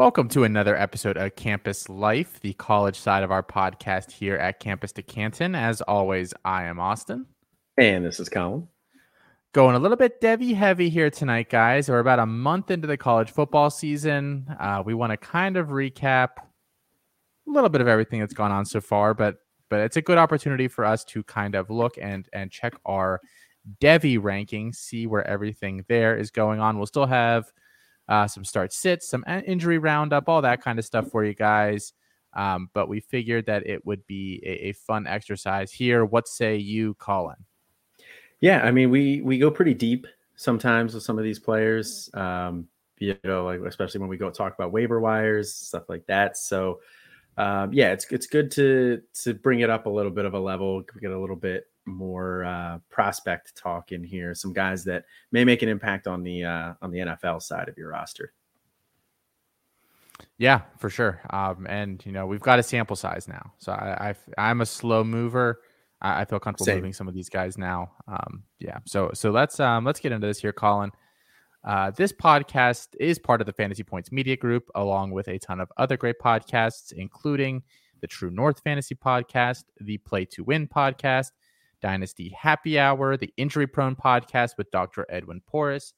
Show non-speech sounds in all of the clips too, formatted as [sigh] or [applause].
Welcome to another episode of Campus Life, the college side of our podcast here at Campus to Canton. As always, I am Austin. And this is Colin. Going a little bit Devy heavy here tonight, guys. We're about a month into the college football season. Uh, we want to kind of recap a little bit of everything that's gone on so far, but but it's a good opportunity for us to kind of look and and check our Devy rankings, see where everything there is going on. We'll still have uh, some start sits, some injury roundup, all that kind of stuff for you guys. Um, but we figured that it would be a, a, fun exercise here. What say you, Colin? Yeah, I mean, we we go pretty deep sometimes with some of these players. Um, you know, like especially when we go talk about waiver wires, stuff like that. So, um, yeah, it's it's good to to bring it up a little bit of a level, get a little bit more uh, prospect talk in here. Some guys that may make an impact on the uh, on the NFL side of your roster. Yeah, for sure. Um, and you know we've got a sample size now, so I, I am a slow mover. I, I feel comfortable Same. moving some of these guys now. Um, yeah. So so let's um, let's get into this here, Colin. Uh, this podcast is part of the Fantasy Points Media Group, along with a ton of other great podcasts, including the True North Fantasy Podcast, the Play to Win Podcast, Dynasty Happy Hour, the Injury Prone podcast with Dr. Edwin Porras,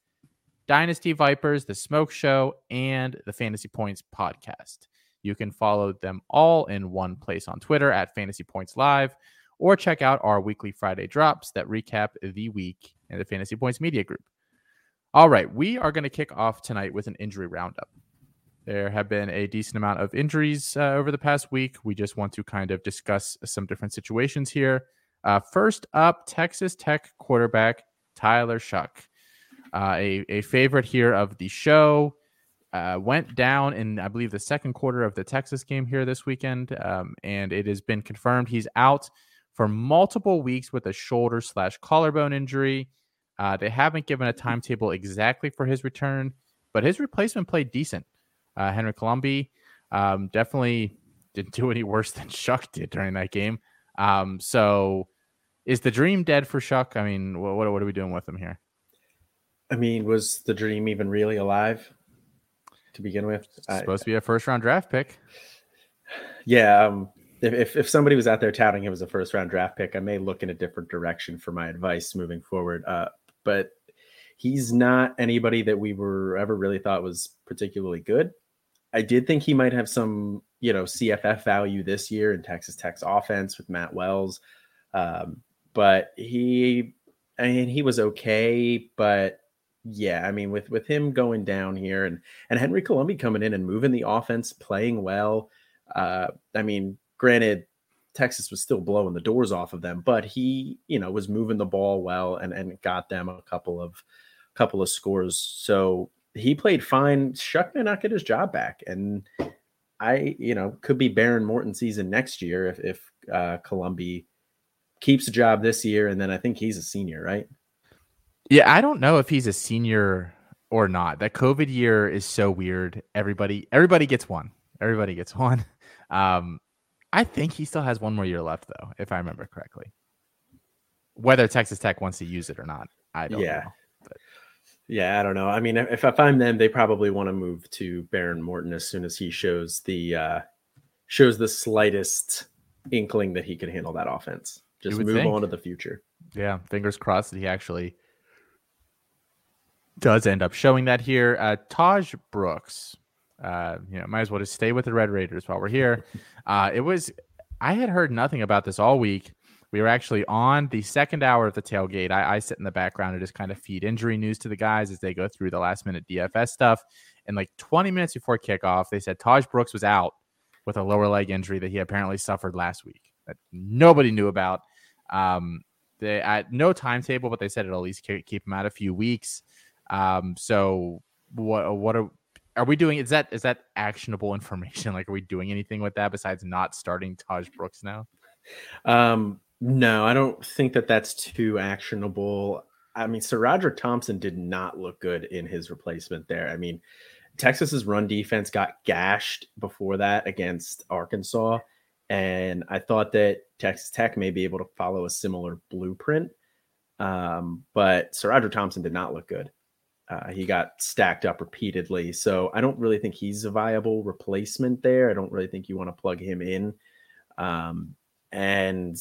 Dynasty Vipers, The Smoke Show, and the Fantasy Points podcast. You can follow them all in one place on Twitter at Fantasy Points Live, or check out our weekly Friday drops that recap the week in the Fantasy Points Media Group. All right, we are going to kick off tonight with an injury roundup. There have been a decent amount of injuries uh, over the past week. We just want to kind of discuss some different situations here. Uh, first up, Texas Tech quarterback Tyler Shough, uh, a, a favorite here of the show. Uh, went down in, I believe, the second quarter of the Texas game here this weekend. Um, and it has been confirmed he's out for multiple weeks with a shoulder slash collarbone injury. Uh, they haven't given a timetable exactly for his return, but his replacement played decent. Uh, Henry Colombi um, definitely didn't [laughs] do any worse than Shough did during that game. Um, so is the dream dead for Shough? I mean, what, what are we doing with him here? I mean, was the dream even really alive to begin with? It's supposed to be a first round draft pick. Yeah. Um, if, if somebody was out there touting him as a first round draft pick, I may look in a different direction for my advice moving forward. Uh, but he's not anybody that we were ever really thought was particularly good. I did think he might have some, you know, CFF value this year in Texas Tech's offense with Matt Wells. Um, but he, I mean, he was okay, but yeah, I mean, with with him going down here and and Henry Colombi coming in and moving the offense, playing well. Uh, I mean, granted, Texas was still blowing the doors off of them, but he, you know, was moving the ball well and and got them a couple of couple of scores. So he played fine. Shough may not get his job back, and I, you know, could be Behren Morton season next year if if uh, Colombi keeps a job this year, and then I think he's a senior, right? Yeah, I don't know if he's a senior or not. That COVID year is so weird. Everybody, everybody gets one. Everybody gets [laughs] one. Um, I think he still has one more year left, though, if I remember correctly. Whether Texas Tech wants to use it or not, I don't yeah. know. But. Yeah, I don't know. I mean, if, if I'm them, they probably want to move to Behren Morton as soon as he shows the uh, shows the slightest inkling that he can handle that offense. Just move think. on to the future. Yeah, fingers crossed that he actually does end up showing that here. Uh, Tahj Brooks, uh, you know, might as well just stay with the Red Raiders while we're here. [laughs] Uh, it was, I had heard nothing about this all week. We were actually on the second hour of the tailgate. I, I sit in the background and just kind of feed injury news to the guys as they go through the last minute DFS stuff. And like 20 minutes before kickoff, they said Tahj Brooks was out with a lower leg injury that he apparently suffered last week that nobody knew about. Um, they at no timetable, but they said it'll at least keep him out a few weeks. Um, so what what are are we doing? Is that is that actionable [laughs] information? Like, are we doing anything with that besides not starting Tahj Brooks now? Um, no, I don't think that that's too actionable. I mean, SaRodorick Thompson did not look good in his replacement there. I mean, Texas's run defense got gashed before that against Arkansas. And I thought that Texas Tech may be able to follow a similar blueprint. Um, but Roger Thompson did not look good. Uh, he got stacked up repeatedly. So I don't really think he's a viable replacement there. I don't really think you want to plug him in. Um, and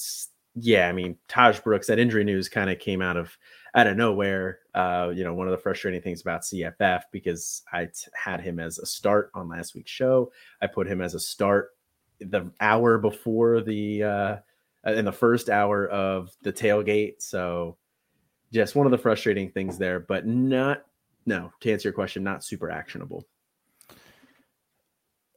yeah, I mean, Tahj Brooks, that injury news kind of came out of out of nowhere. Uh, you know, one of the frustrating things about CFF because I t- had him as a start on last week's show. I put him as a start the hour before the uh in the first hour of the tailgate. So just one of the frustrating things there, but not no, to answer your question, not super actionable.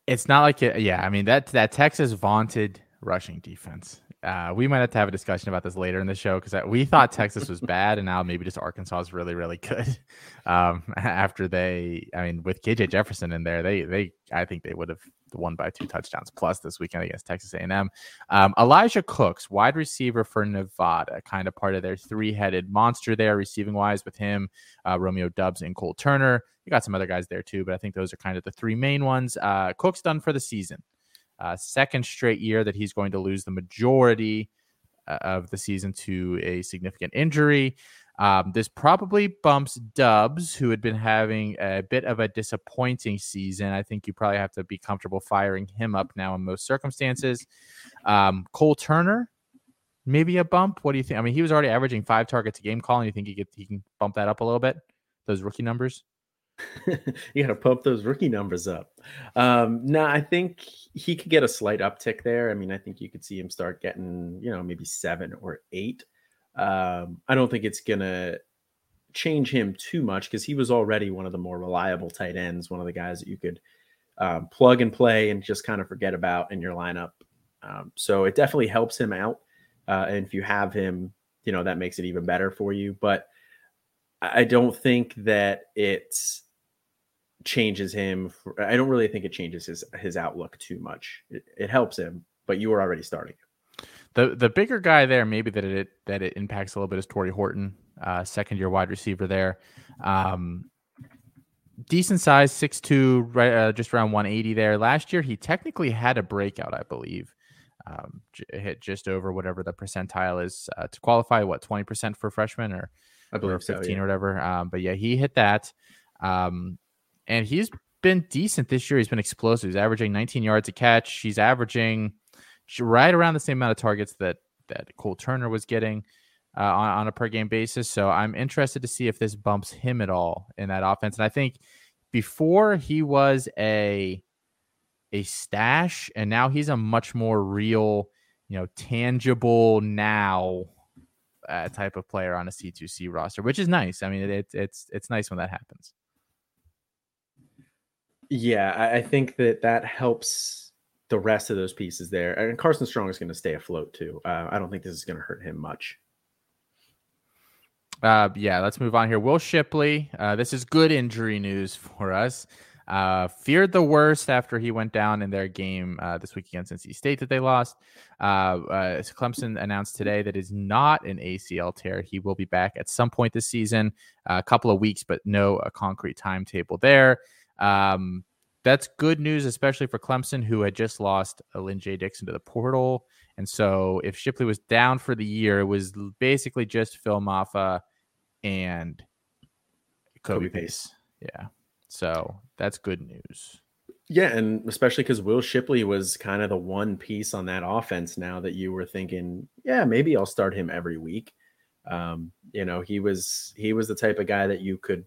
It's not like it, yeah, I mean that that Texas vaunted rushing defense uh, we might have to have a discussion about this later in the show because we thought Texas was bad, and now maybe just Arkansas is really, really good. [laughs] Um, [laughs] after they, I mean, with KJ Jefferson in there, they, they, I think they would have won by two touchdowns plus this weekend against Texas A&M. Um, Elijah Cooks, wide receiver for Nevada, kind of part of their three-headed monster there, receiving wise with him, uh, Romeo Doubs and Cole Turner. You got some other guys there too, but I think those are kind of the three main ones. Uh, Cooks done for the season uh, second straight year that he's going to lose the majority uh, of the season to a significant injury. Um, this probably bumps Doubs, who had been having a bit of a disappointing season. I think you probably have to be comfortable firing him up now in most circumstances. Um, Cole Turner, maybe a bump. What do you think? I mean, he was already averaging five targets a game. Colin, you think he, could, he can bump that up a little bit? Those rookie numbers? [laughs] you got to pump those rookie numbers up. Um, no, I think he could get a slight uptick there. I mean, I think you could see him start getting, you know, maybe seven or eight. Um, I don't think it's gonna change him too much because he was already one of the more reliable tight ends, one of the guys that you could um, plug and play and just kind of forget about in your lineup. Um, so it definitely helps him out. Uh, and if you have him, you know, that makes it even better for you. But I don't think that it's changes him. For, I don't really think it changes his his outlook too much. It, it helps him, but you were already starting. The the bigger guy there, maybe that it that it impacts a little bit is Tory Horton, uh, second year wide receiver there. Um, decent size, six two, right, uh, just around 180 there. Last year, he technically had a breakout, I believe. Um, hit just over whatever the percentile is uh, to qualify. What 20 percent for freshmen or I believe or 15 so, yeah. or whatever. Um, but yeah, he hit that. Um, and he's been decent this year. He's been explosive. He's averaging 19 yards a catch. He's averaging right around the same amount of targets that that Cole Turner was getting uh, on, on a per game basis. So I'm interested to see if this bumps him at all in that offense. And I think before he was a a stash, and now he's a much more real, you know, tangible now uh, type of player on a C2C roster, which is nice. I mean, it, it, it's it's nice when that happens. Yeah, I, I think that that helps the rest of those pieces there. And Carson Strong is going to stay afloat too. Uh, I don't think this is going to hurt him much. Uh, yeah, let's move on here. Will Shipley, uh, this is good injury news for us. Uh, feared the worst after he went down in their game uh, this week against NC State that they lost. Uh, uh, Clemson announced today that is not an ACL tear. He will be back at some point this season, a couple of weeks, but no a concrete timetable there. Um, that's good news, especially for Clemson, who had just lost Lyn-J Dixon to the portal. And so if Shipley was down for the year, it was basically just Phil Mafah and Kobe, Kobe Pace. Pace. Yeah. So that's good news. Yeah, and especially because Will Shipley was kind of the one piece on that offense now that you were thinking, yeah, maybe I'll start him every week. Um, you know, he was he was the type of guy that you could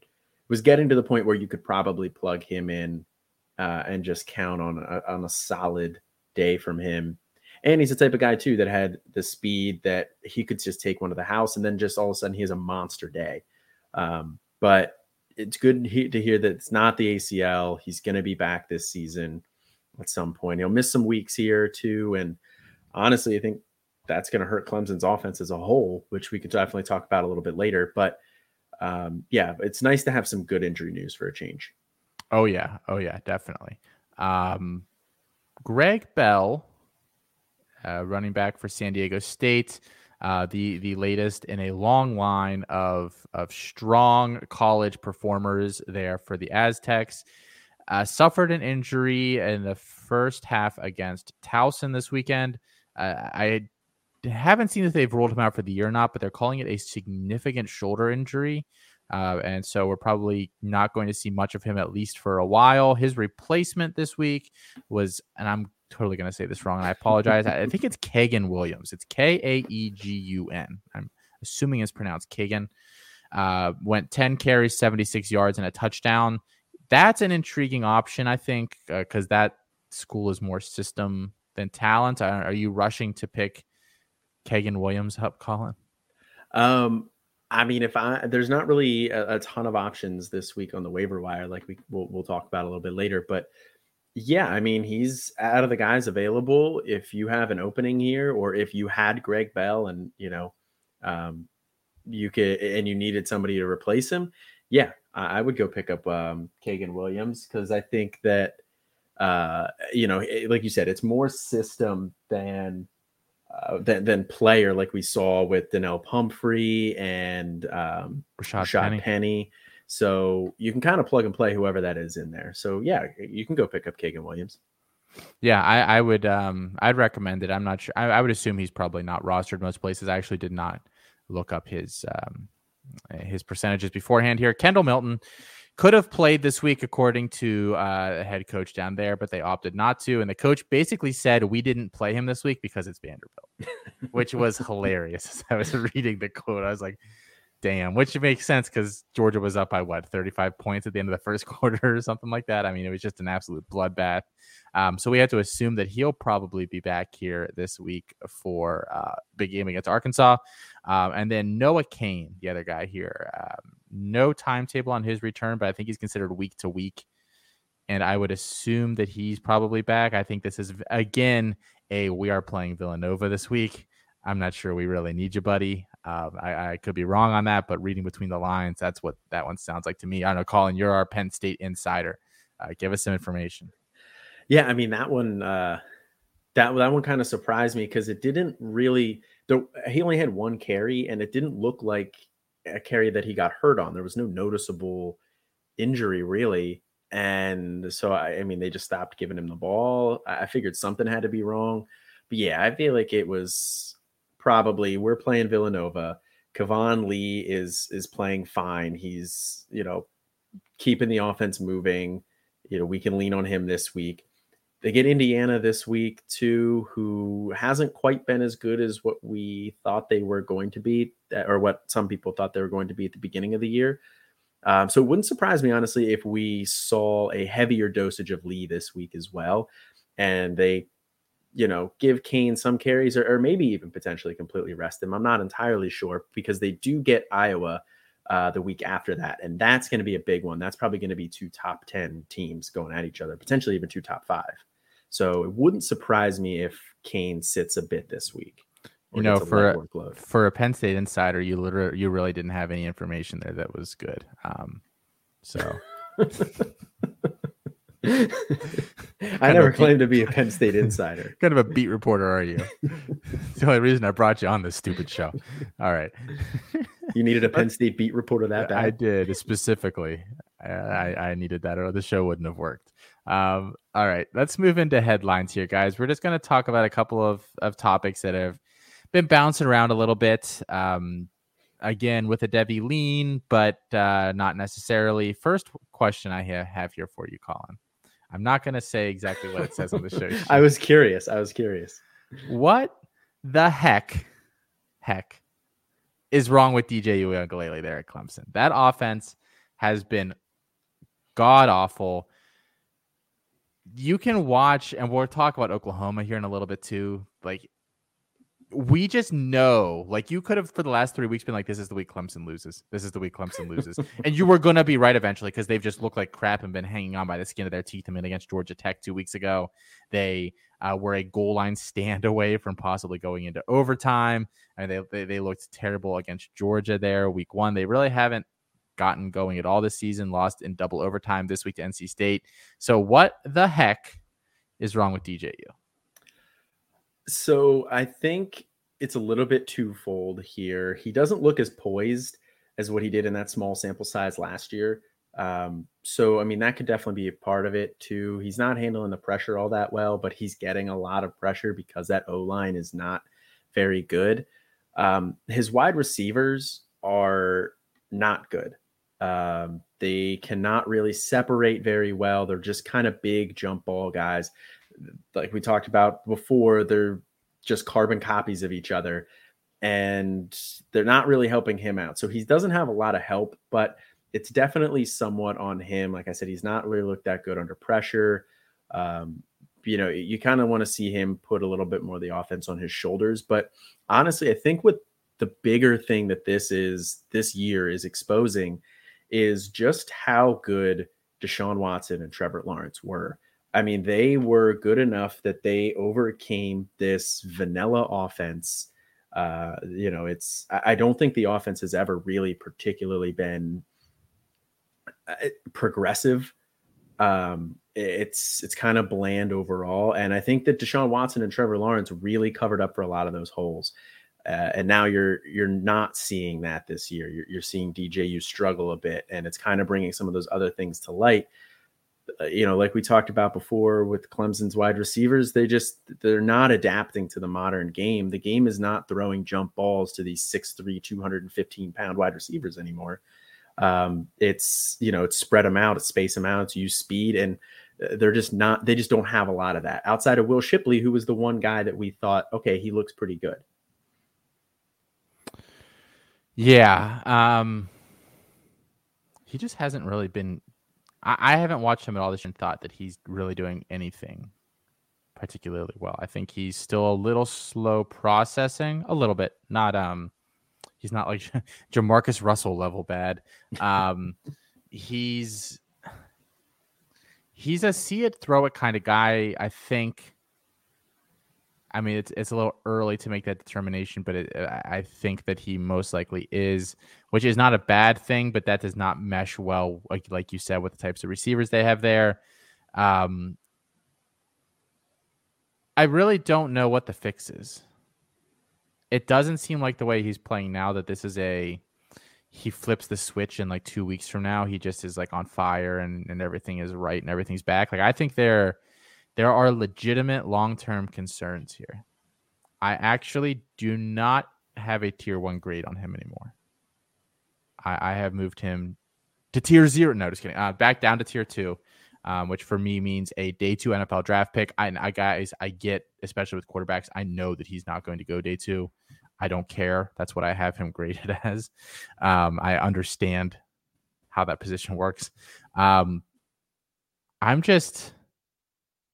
was getting to the point where you could probably plug him in uh, and just count on a, on a solid day from him. And he's the type of guy too that had the speed that he could just take one to the house and then just all of a sudden he has a monster day. Um, but it's good to hear that it's not the ACL. He's going to be back this season at some point. He'll miss some weeks here too. And honestly, I think that's going to hurt Clemson's offense as a whole, which we could definitely talk about a little bit later. But um, yeah, it's nice to have some good injury news for a change. Oh yeah, oh yeah, definitely. Um, Greg Bell, uh, running back for San Diego State, uh, the the latest in a long line of of strong college performers there for the Aztecs. Uh, suffered an injury in the first half against Towson this weekend. Uh, I haven't seen if they've ruled him out for the year or not, but they're calling it a significant shoulder injury. Uh, and so we're probably not going to see much of him at least for a while. His replacement this week was, and I'm totally going to say this wrong, and I apologize. I think it's Kaegun Williams. It's K A E G U N. I'm assuming it's pronounced Kagan. Uh, went 10 carries, 76 yards, and a touchdown. That's an intriguing option, I think, because uh, that school is more system than talent. Are you rushing to pick Kaegun Williams up, Colin? Um, I mean, if I there's not really a, a, ton of options this week on the waiver wire, like we we'll, we'll talk about a little bit later. But yeah, I mean, he's out of the guys available. If you have an opening here, or if you had Greg Bell and you know, um, you could and you needed somebody to replace him, yeah, I, I would go pick up um, Kaegun Williams because I think that uh, you know, like you said, it's more system than uh, than, than player, like we saw with Donnel Pumphrey and um, Rashad, Rashad Penny. Penny. So you can kind of plug and play whoever that is in there. So yeah, you can go pick up Kaegun Williams. Yeah, I, I would um I'd recommend it. I'm not sure. I, I, would assume he's probably not rostered most places. I actually did not look up his um his percentages beforehand here. Kendall Milton could have played this week according to uh, the head coach down there, but they opted not to. And the coach basically said we didn't play him this week because it's Vanderbilt, [laughs] which was hilarious. I was reading the quote, I was like, "Damn," which makes sense because Georgia was up by what 35 points at the end of the first [laughs] quarter or something like that. I mean, it was just an absolute bloodbath. Um, so we had to assume that he'll probably be back here this week for uh, big game against Arkansas. Um, and then Noah Cain, the other guy here. Um, no timetable on his return, but I think he's considered week to week. And I would assume that he's probably back. I think this is, again, a we are playing Villanova this week. I'm not sure we really need you, buddy. Um, I, I, could be wrong on that, but reading between the lines, that's what that one sounds like to me. I don't know, Colin, you're our Penn State insider. Uh, give us some information. Yeah, I mean that one, uh, that that one kind of surprised me because it didn't really. There, he only had one carry, and it didn't look like a carry that he got hurt on. There was no noticeable injury really. And so I, I mean they just stopped giving him the ball. I, I figured something had to be wrong. But yeah, I feel like it was probably we're playing Villanova. Keyvone Lee is is playing fine. He's, you know, keeping the offense moving. You know, we can lean on him this week. They get Indiana this week too, who hasn't quite been as good as what we thought they were going to be, or what some people thought they were going to be at the beginning of the year. Um, so it wouldn't surprise me, honestly, if we saw a heavier dosage of Lee this week as well. And they, you know, give Cain some carries or, or maybe even potentially completely rest him. I'm not entirely sure because they do get Iowa uh, the week after that. And that's going to be a big one. That's probably going to be two top 10 teams going at each other, potentially even two top five. So it wouldn't surprise me if Cain sits a bit this week. You know, for a, for a Penn State insider, you literally you really didn't have any information there that was good. Um, so [laughs] I never claimed to be a [laughs] Penn State insider. kind of a beat reporter, are you? [laughs] the only reason I brought you on this stupid show. All right. you needed a Penn State beat reporter that bad? I did specifically. I, I needed that, or the show wouldn't have worked. Um, all right, let's move into headlines here, guys. We're just going to talk about a couple of, of topics that have been bouncing around a little bit. Um, again, with a Devy lean, but uh, not necessarily. First question I have here for you, Colin. I'm not going to say exactly what it says on the show. [laughs] I was curious. I was curious. What the heck, heck, is wrong with DJ Uiagalelei there at Clemson? That offense has been god awful you can watch, and we'll talk about Oklahoma here in a little bit too. Like, we just know, like, you could have for the last three weeks been like, this is the week Clemson loses. This is the week Clemson loses. [laughs] and you were going to be right eventually because they've just looked like crap and been hanging on by the skin of their teeth. I mean, against Georgia Tech two weeks ago, they uh, were a goal line stand [laughs] away from possibly going into overtime. I mean, they, they, they looked terrible against Georgia there week one. They really haven't gotten going at all this season, lost in double overtime this week to NC State. So, what the heck is wrong with DJU? So, I think it's a little bit twofold here. He doesn't look as poised as what he did in that small sample size last year. Um, so, I mean, that could definitely be a part of it too. He's not handling the pressure all that well, but he's getting a lot of pressure because that O line is not very good. Um, his wide receivers are not good. Um, they cannot really separate very well. They're just kind of big jump ball guys. Like we talked about before, they're just carbon copies of each other and they're not really helping him out. So he doesn't have a lot of help, but it's definitely somewhat on him. Like I said, he's not really looked that good under pressure. Um, you know, you kind of want to see him put a little bit more of the offense on his shoulders. But honestly, I think what the bigger thing that this is this year is exposing is just how good Deshaun Watson and Trevor Lawrence were. I mean, they were good enough that they overcame this vanilla offense. Uh, you know, it's I don't think the offense has ever really particularly been uh, progressive. Um, it's it's kind of bland overall, and I think that Deshaun Watson and Trevor Lawrence really covered up for a lot of those holes. Uh, and now you're you're not seeing that this year. You're, you're seeing DJU struggle a bit, and it's kind of bringing some of those other things to light. Uh, you know, like we talked about before with Clemson's wide receivers, they just they're not adapting to the modern game. The game is not throwing jump balls to these 6'3", 215 pound wide receivers anymore. Um, it's you know, it's spread them out, it's space them out, it's use speed, and uh, they're just not. They just don't have a lot of that outside of Will Shipley, who was the one guy that we thought, okay, he looks pretty good. Yeah. Um, he just hasn't really been. I, I haven't watched him at all this year and thought that he's really doing anything particularly well. I think he's still a little slow processing, a little bit. Not um, he's not like [laughs] Jamarcus Russell level bad. Um, he's he's a see it throw it kind of guy. I think I mean, it's it's a little early to make that determination, but it, I think that he most likely is, which is not a bad thing, but that does not mesh well, like like you said, with the types of receivers they have there. Um, I really don't know what the fix is. It doesn't seem like the way he's playing now that this is a he flips the switch in like two weeks from now. He just is like on fire and, and everything is right and everything's back. Like I think they're there are legitimate long term concerns here. I actually do not have a tier one grade on him anymore. I, I have moved him to tier zero. No, just kidding. Uh, back down to tier two, um, which for me means a day two NFL draft pick. I, I guys, I get, especially with quarterbacks, I know that he's not going to go day two. I don't care. That's what I have him [laughs] graded as. Um, I understand how that position works. Um, I'm just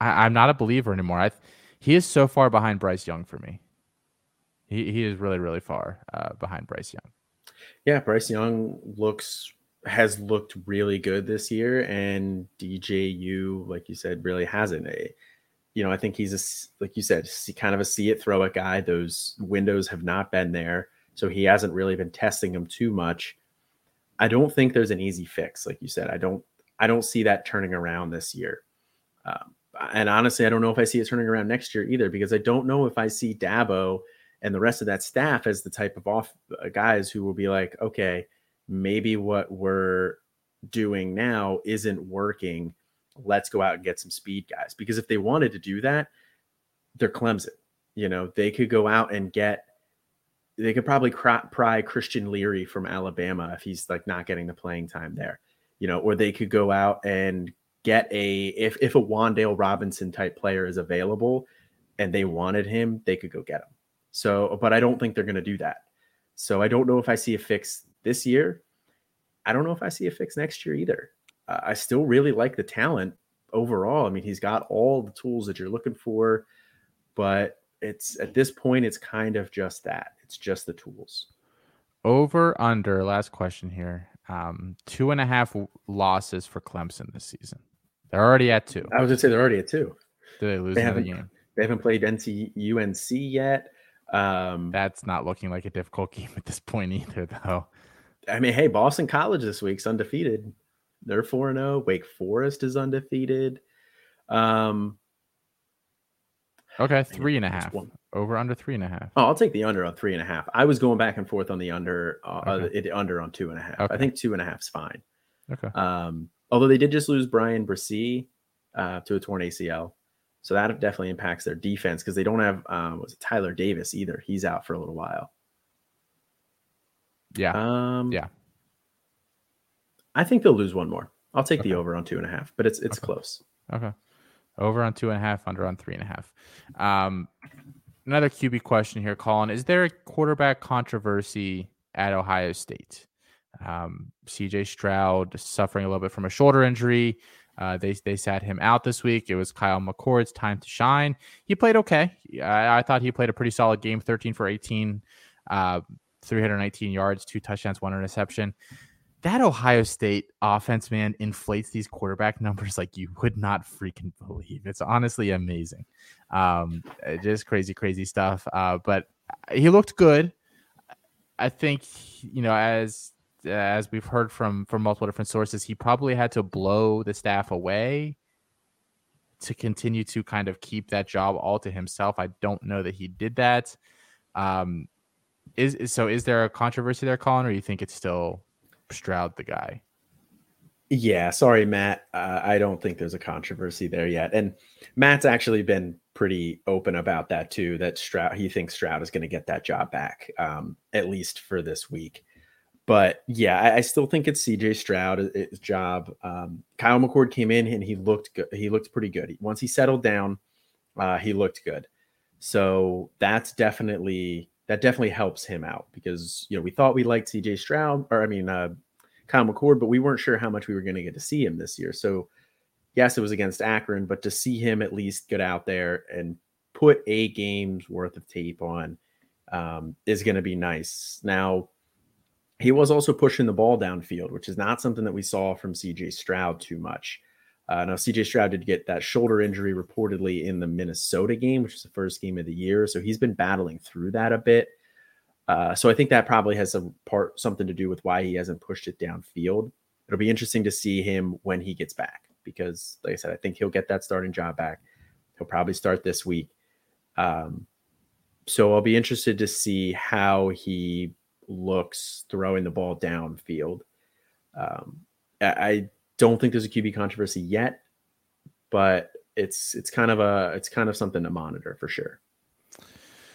I, am not a believer anymore. I he is so far behind Bryce Young for me. He he is really really far uh, behind Bryce Young. Yeah, Bryce Young looks has looked really good this year, and DJU, like you said, really hasn't. A, you know, I think he's a like you said, kind of a see it throw it guy. Those windows have not been there, so he hasn't really been testing them too much. I don't think there's an easy fix, like you said. I don't I don't see that turning around this year. Um, and honestly, I don't know if I see it turning around next year either, because I don't know if I see Dabo and the rest of that staff as the type of off uh, guys who will be like, okay, maybe what we're doing now isn't working. Let's go out and get some speed guys. Because if they wanted to do that, they're Clemson. You know, they could go out and get, they could probably pry Christian Leary from Alabama if he's like not getting the playing time there, you know, or they could go out and get a if if a Wan'Dale Robinson type player is available and they wanted him, they could go get him. So, but I don't think they're going to do that. So I don't know if I see a fix this year. I don't know if I see a fix next year either. Uh, I still really like the talent overall. I mean, he's got all the tools that you're looking for, but it's at this point, it's kind of just that. It's just the tools. Over under. Last question here. Um, two and a half losses for Clemson this season. They're already at two. I was gonna say they're already at two. Did they lose they another haven't, game? They haven't played NC UNC yet. Um, That's not looking like a difficult [laughs] game at this point either, though. I mean, hey, Boston College this week's undefeated. They're four and zero. Oh. Wake Forest is undefeated. Um, okay, three and a half. One. Over under three and a half. Oh, I'll take the under on three and a half. I was going back and forth on the under, uh, okay. uh, the under on two and a half. Okay. I think two and a half is fine. Okay. Um, Although they did just lose Bryan Bresee uh, to a torn ACL. So that definitely impacts their defense because they don't have um, was it Tyler Davis either. He's out for a little while. Yeah. Um, yeah. I think they'll lose one more. I'll take okay. the over on two and a half, but it's it's okay. close. Okay. Over on two and a half, under on three and a half. Um, another QB question here, Colin. Is there a quarterback controversy at Ohio State? Um, CJ Stroud suffering a little bit from a shoulder injury. Uh, they they sat him out this week. It was Kyle McCord's time to shine. He played okay. I, I thought he played a pretty solid game. 13 for 18, uh, 319 yards, two touchdowns, one interception. That Ohio State offense, man, inflates these quarterback [laughs] numbers like you would not freaking believe. It's honestly amazing. Um, just crazy, crazy stuff. Uh, but he looked good. I think you know as as we've heard from from multiple different sources, he probably had to blow the staff away to continue to kind of keep that job all to himself. I don't know that he did that. Um, is, is so? Is there a controversy there, Colin, or you think it's still Stroud the guy? Yeah, sorry, Matt. Uh, I don't think there's a controversy there yet. And Matt's actually been pretty open about that too. That Stroud, he thinks Stroud is going to get that job back, um, at least for this week. But yeah, I, I still think it's CJ Stroud's job. Um, Kyle McCord came in and he looked good. He looked pretty good. Once he settled down, uh, he looked good. So that's definitely that definitely helps him out because you know we thought we liked CJ Stroud or I mean uh, Kyle McCord, but we weren't sure how much we were going to get to see him this year. So yes, it was against Akron, but to see him at least get out there and put a game's worth of tape on um, is going to be nice. Now he was also pushing the ball downfield, which is not something that we saw from CJ Stroud too much. Uh, now, CJ Stroud did get that shoulder injury reportedly in the Minnesota game, which is the first game of the year. So he's been battling through that a bit. Uh, so I think that probably has a part something to do with why he hasn't pushed it downfield. It'll be interesting to see him when he gets back because, like I said, I think he'll get that starting job back. He'll probably start this week. Um, so I'll be interested to see how he looks throwing the ball downfield. Um, I don't think there's a QB controversy yet, but it's it's kind of a it's kind of something to monitor for sure.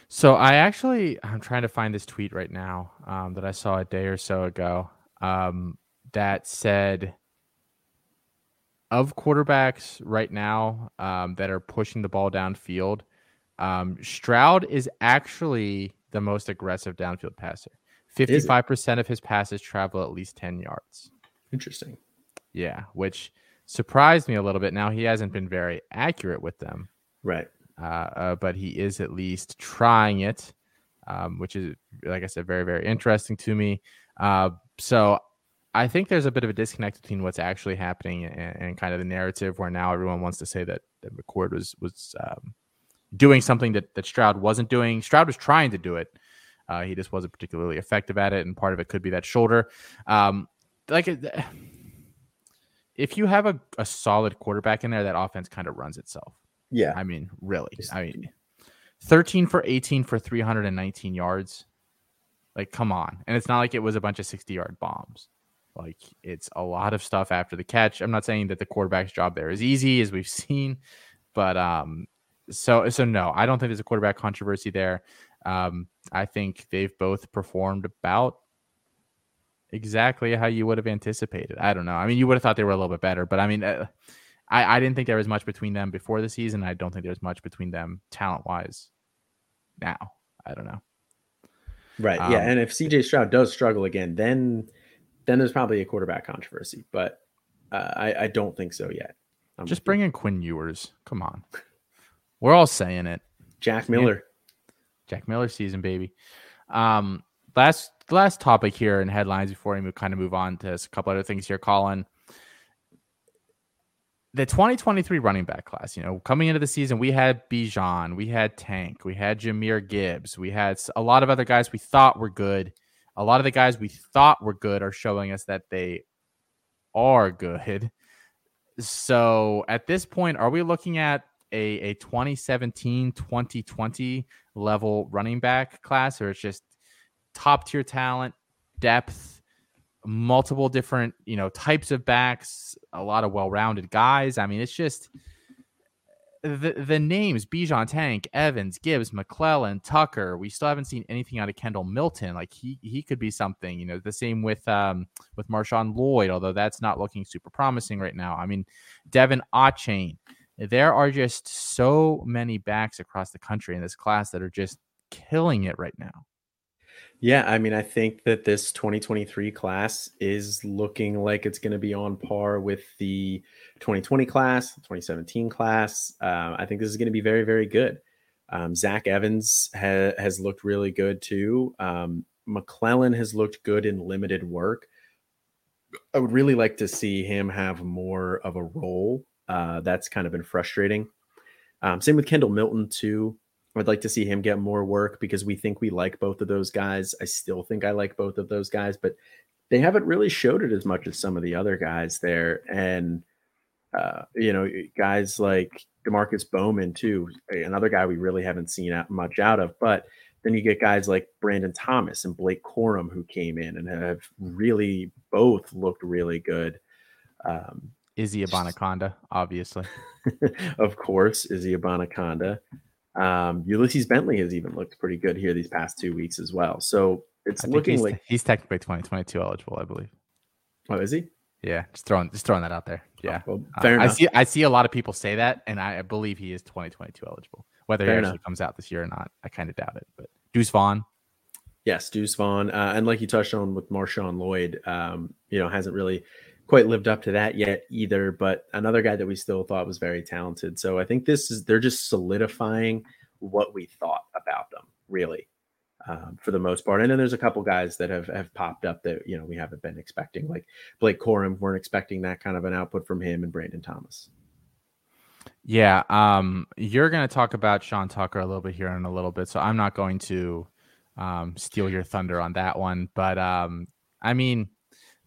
So I actually I'm trying to find this tweet right now um, that I saw a day or so ago um, that said of quarterbacks right now um, that are pushing the ball downfield, um, Stroud is actually the most aggressive downfield passer. 55% of his passes travel at least 10 yards. Interesting. Yeah, which surprised me a little bit. Now he hasn't been very accurate with them. Right. Uh, uh, but he is at least trying it, um, which is, like I said, very, very interesting to me. Uh, so I think there's a bit of a disconnect between what's actually happening and, and kind of the narrative where now everyone wants to say that, that McCord was, was um, doing something that, that Stroud wasn't doing. Stroud was trying to do it. Uh, he just wasn't particularly effective at it, and part of it could be that shoulder. Um, like, if you have a, a solid quarterback in there, that offense kind of runs itself. Yeah, I mean, really. I mean, thirteen for eighteen for three hundred and nineteen yards. Like, come on! And it's not like it was a bunch of sixty-yard bombs. Like, it's a lot of stuff after the catch. I'm not saying that the quarterback's job there is easy, as we've [laughs] seen, but um, so so no, I don't think there's a quarterback controversy there. Um, I think they've both performed about exactly how you would have anticipated. I don't know. I mean, you would have thought they were a little bit better, but I mean, uh, I, I didn't think there was much between them before the season. I don't think there's much between them talent wise now. I don't know. Right. Um, yeah. And if CJ Stroud does struggle again, then then there's probably a quarterback controversy. But uh, I, I don't think so yet. I'm just bring in Quinn Ewers. Come on. We're all saying it. Jack Miller. Jack Miller season, baby. Um, last last topic here in headlines before we move, kind of move on to a couple other things here, Colin. The 2023 running back class, you know, coming into the season, we had Bijan, we had Tank, we had Jahmyr Gibbs, we had a lot of other guys we thought were good. A lot of the guys we thought were good are showing us that they are good. So at this point, are we looking at a, a 2017 2020 level running back class or it's just top tier talent depth multiple different you know types of backs a lot of well-rounded guys i mean it's just the the names Bijan Tank, Evans, Gibbs, McClellan, Tucker. We still haven't seen anything out of Kendall Milton. Like he he could be something. You know, the same with um with Marshawn Lloyd, although that's not looking super promising right now. I mean, De'Von Achane. There are just so many backs across the country in this class that are just killing it right now. Yeah, I mean, I think that this 2023 class is looking like it's going to be on par with the 2020 class, 2017 class. Uh, I think this is going to be very, very good. Um, Zach Evans ha- has looked really good too. Um, McClellan has looked good in limited work. I would really like to see him have more of a role. Uh, that's kind of been frustrating. Um, same with Kendall Milton too. I'd like to see him get more work because we think we like both of those guys. I still think I like both of those guys, but they haven't really showed it as much as some of the other guys there. And uh, you know, guys like Demarkcus Bowman too, another guy we really haven't seen much out of. But then you get guys like Brandon Thomas and Blake Corum who came in and have really both looked really good. Um, Izzy Abanikanda, obviously. [laughs] of course, Izzy Abanikanda. Um, Ulysses Bentley has even looked pretty good here these past two weeks as well. So it's looking he's, like he's technically 2022 eligible, I believe. Oh, is he? Yeah, just throwing just throwing that out there. Oh, yeah, oh, well, uh, I see I see a lot of people say that, and I believe he is 2022 eligible. Whether fair he actually enough. comes out this year or not, I kind of doubt it. But Deuce Vaughn, yes, Deuce Vaughn, uh, and like you touched on with Marshawn Lloyd, um, you know, hasn't really quite lived up to that yet either. But another guy that we still thought was very talented. So I think this is they're just solidifying what we thought about them, really, um, for the most part. And then there's a couple guys that have have popped up that you know we haven't been expecting, like Blake Corum. weren't expecting that kind of an output from him, and Brandon Thomas. Yeah, um, you're going to talk about Sean Tucker a little bit here in a little bit, so I'm not going to um, steal your thunder on that one. But um, I mean,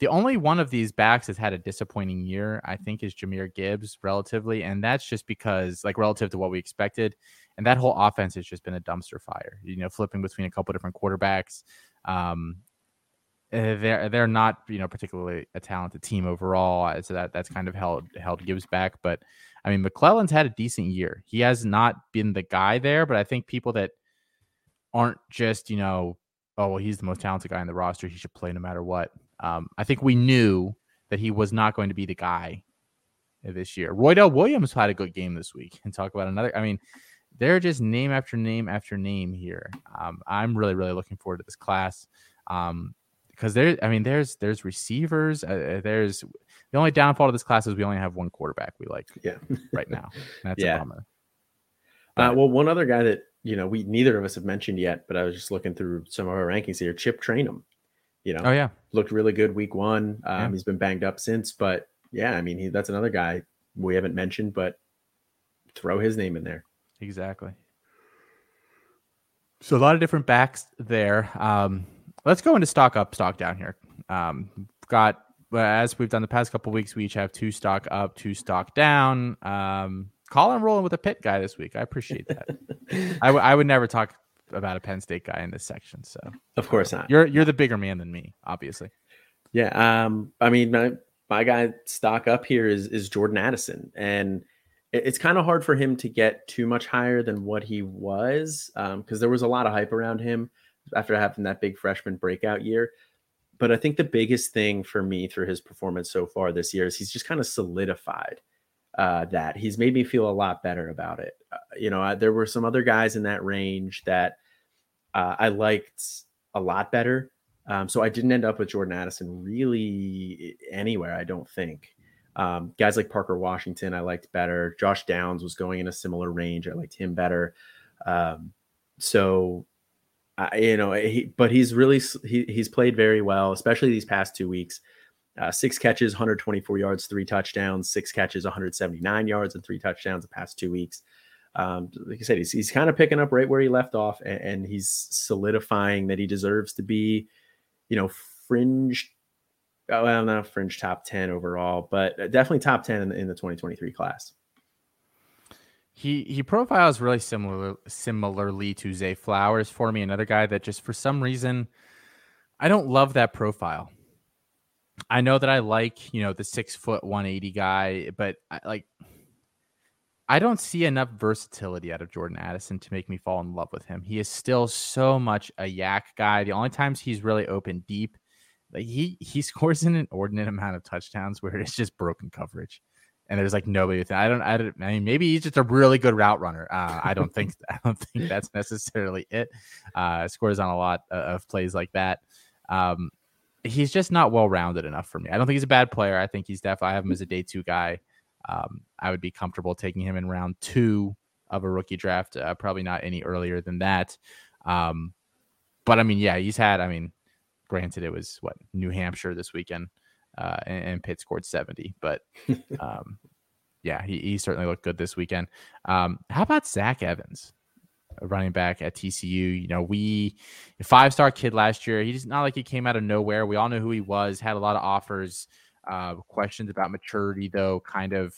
the only one of these backs has had a disappointing year, I think, is Jahmyr Gibbs relatively. And that's just because, like, relative to what we expected. And that whole offense has just been a dumpster fire, you know, flipping between a couple different quarterbacks. Um, eh, they're they're not you know particularly a talented team overall, so that that's kind of held held Gibbs back. But I mean, McClellan's had a decent year. He has not been the guy there, but I think people that aren't just you know, oh well, he's the most talented guy in the roster. He should play no matter what. Um, I think we knew that he was not going to be the guy this year. Roydell Williams had a good game this week, and talk about another. I mean, they're just name after name after name here. Um, I'm really really looking forward to this class um, because there. I mean, there's there's receivers. Uh, uh, there's the only downfall of this class is we only have one quarterback we like. Yeah. right now. That's yeah. a bummer. Uh, well, one other guy that you know we neither of us have mentioned yet, but I was just looking through some of our rankings here. Chip Trayanum you know, oh yeah, looked really good week one. Um, yeah. He's been banged up since, but yeah, I mean, he, that's another guy we haven't mentioned, but throw his name in there. Exactly. So a lot of different backs there. Um, let's go into stock up, stock down here. Um, got as we've done the past couple weeks, we each have two stock up, two stock down. Um, Colin rolling with a Pitt guy this week. I appreciate that. [laughs] I, w- I would never talk about a Penn State guy in this section. So of course not. You're you're the bigger man than me, obviously. Yeah. Um. I mean, my my guy stock up here is is Jordan Addison, and it, it's kind of hard for him to get too much higher than what he was, um, because there was a lot of hype around him after having that big freshman breakout year. But I think the biggest thing for me through his performance so far this year is he's just kind of solidified uh, that. He's made me feel a lot better about it. Uh, you know, I, there were some other guys in that range that uh, I liked a lot better. Um, so I didn't end up with Jordan Addison really anywhere, I don't think. Um, guys like Parker Washington, I liked better. Josh Downs was going in a similar range. I liked him better. Um, so, I, you know, he, but he's really he, he's played very well, especially these past two weeks. Uh, six catches, 124 yards, three touchdowns. Six catches, 179 yards, and three touchdowns the past two weeks um, like I said, he's, he's kind of picking up right where he left off, and, and, he's solidifying that he deserves to be, you know, fringe. Oh, well, not fringe top ten overall, but definitely top ten in the, in the 2023 class. He he profiles really similar similarly to Zay Flowers for me, another guy that just for some reason I don't love that profile. I know that I like you know the six foot 180 guy, but I, like I don't see enough versatility out of Jordan Addison to make me fall in love with him. He is still so much a YAC guy. The only times he's really open deep, like he he [laughs] scores an inordinate amount of touchdowns where it's just broken coverage, and there's like nobody. With I don't. I don't. I mean, maybe he's just a really good route runner. Uh, I don't think. [laughs] I don't think that's necessarily it. Uh, scores on a lot of plays like that. Um, he's just not well rounded enough for me. I don't think he's a bad player. I think he's definitely. I have him as a day two guy. Um, I would be comfortable taking him in round two of a rookie draft. Uh, probably not any earlier than that. Um, but I mean, yeah, he's had. I mean, granted, it was what New Hampshire this weekend, uh, and, and Pitt scored seventy, but [laughs] um, yeah, he, he certainly looked good this weekend. Um, how about Zach Evans? Running back at TCU. You know, we five star kid last year. He's not like he came out of nowhere. We all know who he was. Had a lot of offers. Uh, questions about maturity, though, kind of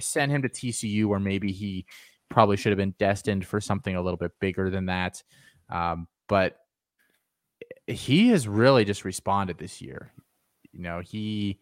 sent him to TCU, where maybe he probably should have been destined for something a little bit bigger than that. Um, but he has really just responded this year. You know, he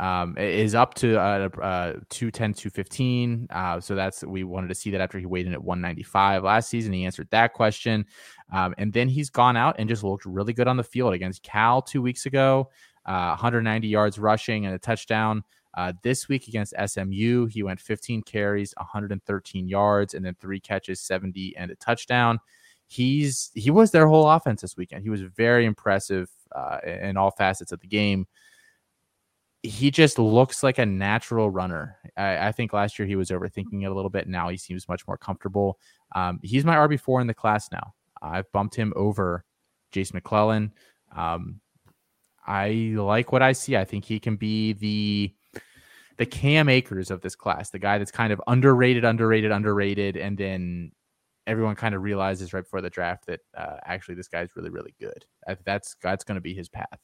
um, is up to uh, uh, 210, 215. Uh, so that's we wanted to see that after he weighed in at 195 last season. He answered that question. Um, and then he's gone out and just looked really good on the field against Cal two weeks ago uh, 190 yards rushing and a touchdown. Uh, this week against SMU, he went 15 carries, 113 yards, and then three catches, 70 and a touchdown. He's he was their whole offense this weekend. He was very impressive uh, in all facets of the game. He just looks like a natural runner. I, I, think last year he was overthinking it a little bit. Now he seems much more comfortable. Um, he's my RB four in the class now. I've bumped him over Jase McClellan. Um, I like what I see. I think he can be the the Cam Akers of this class, the guy that's kind of underrated, underrated, underrated, and then everyone kind of realizes right before the draft that uh, actually this guy's really, really good. That's that's going to be his path.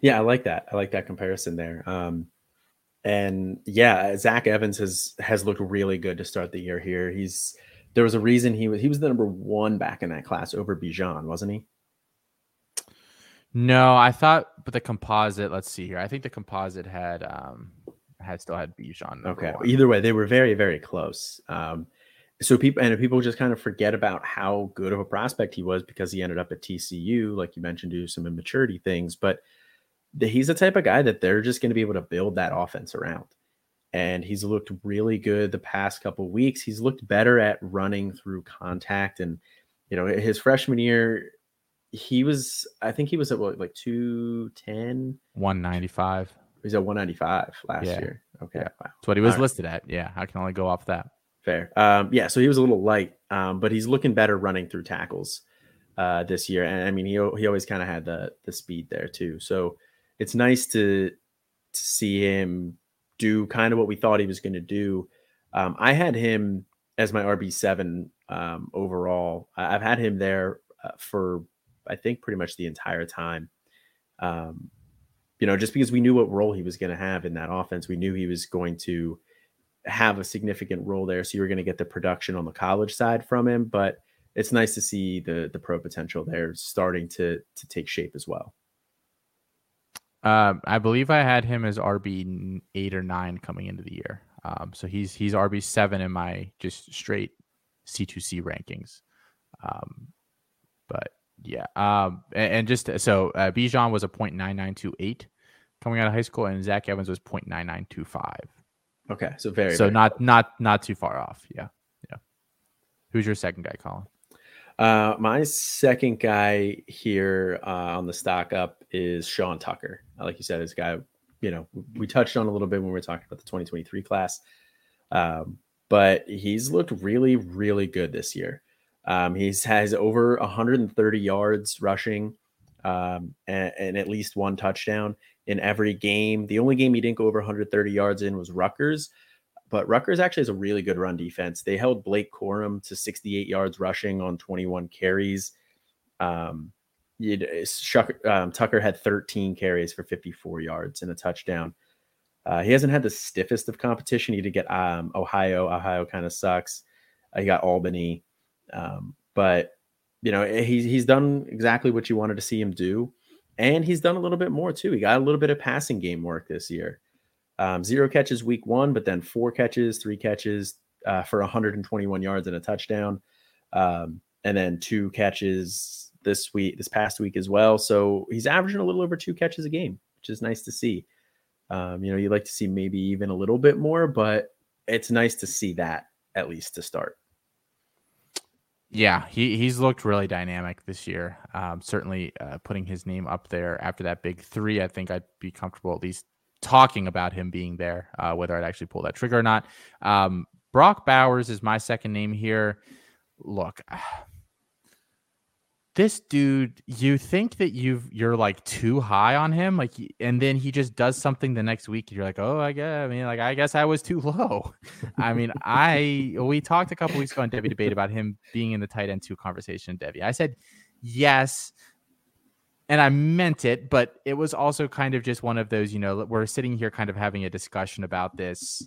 Yeah, I like that. I like that comparison there. Um, and yeah, Zach Evans has has looked really good to start the year here. He's there was a reason he was he was the number one back in that class over Bijan, wasn't he? No, I thought, but the composite. Let's see here. I think the composite had um had still had Bijan. Okay. One. Either way, they were very very close. Um, so people and people just kind of forget about how good of a prospect he was because he ended up at TCU, like you mentioned, do some immaturity things. But he's the type of guy that they're just going to be able to build that offense around. And he's looked really good the past couple weeks. He's looked better at running through contact and you know his freshman year he was I think he was at what like 210 195 he's at 195 last yeah. year okay yeah. wow. that's what he was All listed right. at yeah I can only go off that fair um yeah so he was a little light um but he's looking better running through tackles uh this year and I mean he he always kind of had the the speed there too so it's nice to to see him do kind of what we thought he was going to do um I had him as my RB7 um overall I've had him there uh, for I think pretty much the entire time. Um, you know, just because we knew what role he was going to have in that offense, we knew he was going to have a significant role there. So you were going to get the production on the college side from him, but it's nice to see the the pro potential there starting to to take shape as well. Um, I believe I had him as RB eight or nine coming into the year. Um, so he's he's RB seven in my just straight C two C rankings. Um, but yeah. Um, and, and just so uh, Bijan was a .9928 coming out of high school, and Zach Evans was .9925. Okay, so very so very not cool. not not too far off. Yeah, yeah. Who's your second guy, Colin? Uh, my second guy here uh, on the stock up is Sean Tucker. Like you said, this guy, you know, we touched on a little bit when we were talking about the 2023 class, um, but he's looked really, really good this year. Um, he's has over 130 yards rushing um, and, and, at least one touchdown in every game. The only game he didn't go over 130 yards in was Rutgers, but Rutgers actually has a really good run defense. They held Blake Corum to 68 yards rushing on 21 carries. Um, um, Tucker had 13 carries for 54 yards and a touchdown. Uh, he hasn't had the stiffest of competition. He did get um, Ohio. Ohio kind of sucks. Uh, he got Albany. Um, but you know, he's he's done exactly what you wanted to see him do, and he's done a little bit more too. He got a little bit of passing game work this year. Um, zero catches week one, but then four catches, three catches uh, for 121 yards and a touchdown, um, and then two catches this week, this past week as well. So he's averaging a little over two catches a game, which is nice to see. Um, you know, you'd like to see maybe even a little bit more, but it's nice to see that at least to start. Yeah, he, he's looked really dynamic this year. Um, certainly uh, putting his name up there after that big three, I think I'd be comfortable at least talking about him being there, uh, whether I'd actually pull that trigger or not. Um, Brock Bowers is my second name here. Look, [sighs] this dude, you think that you've you're like too high on him, like, and then he just does something the next week, and you're like, oh, I guess, I mean, like, I guess I was too [laughs] low. I mean, I we talked a couple weeks ago on Devy debate about him being in the tight end two conversation. Debbie, I said yes, and I meant it, but it was also kind of just one of those, you know, we're sitting here kind of having a discussion about this.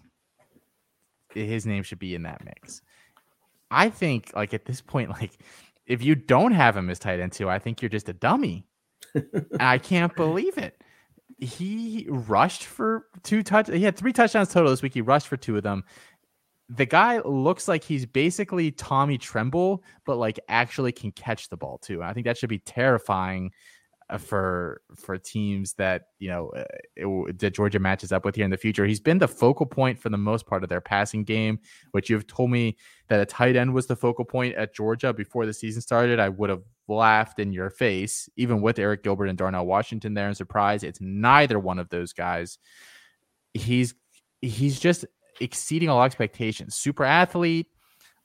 His name should be in that mix. I think, like at this point, like if you don't have him as tight end two, I think you're just a dummy. [laughs] I can't believe it. He rushed for two touch. He had three touchdowns total this week. He rushed for two of them. The guy looks like he's basically Tommy Tremble, but like actually can catch the ball too. I think that should be terrifying for for teams that you know uh, it, that Georgia matches up with here in the future. He's been the focal point for the most part of their passing game, which you've told me that a tight end was the focal point at Georgia before the season started. I would have laughed in your face, even with Arik Gilbert and Darnell Washington there. in surprise, it's neither one of those guys. He's he's just exceeding all expectations. Super athlete,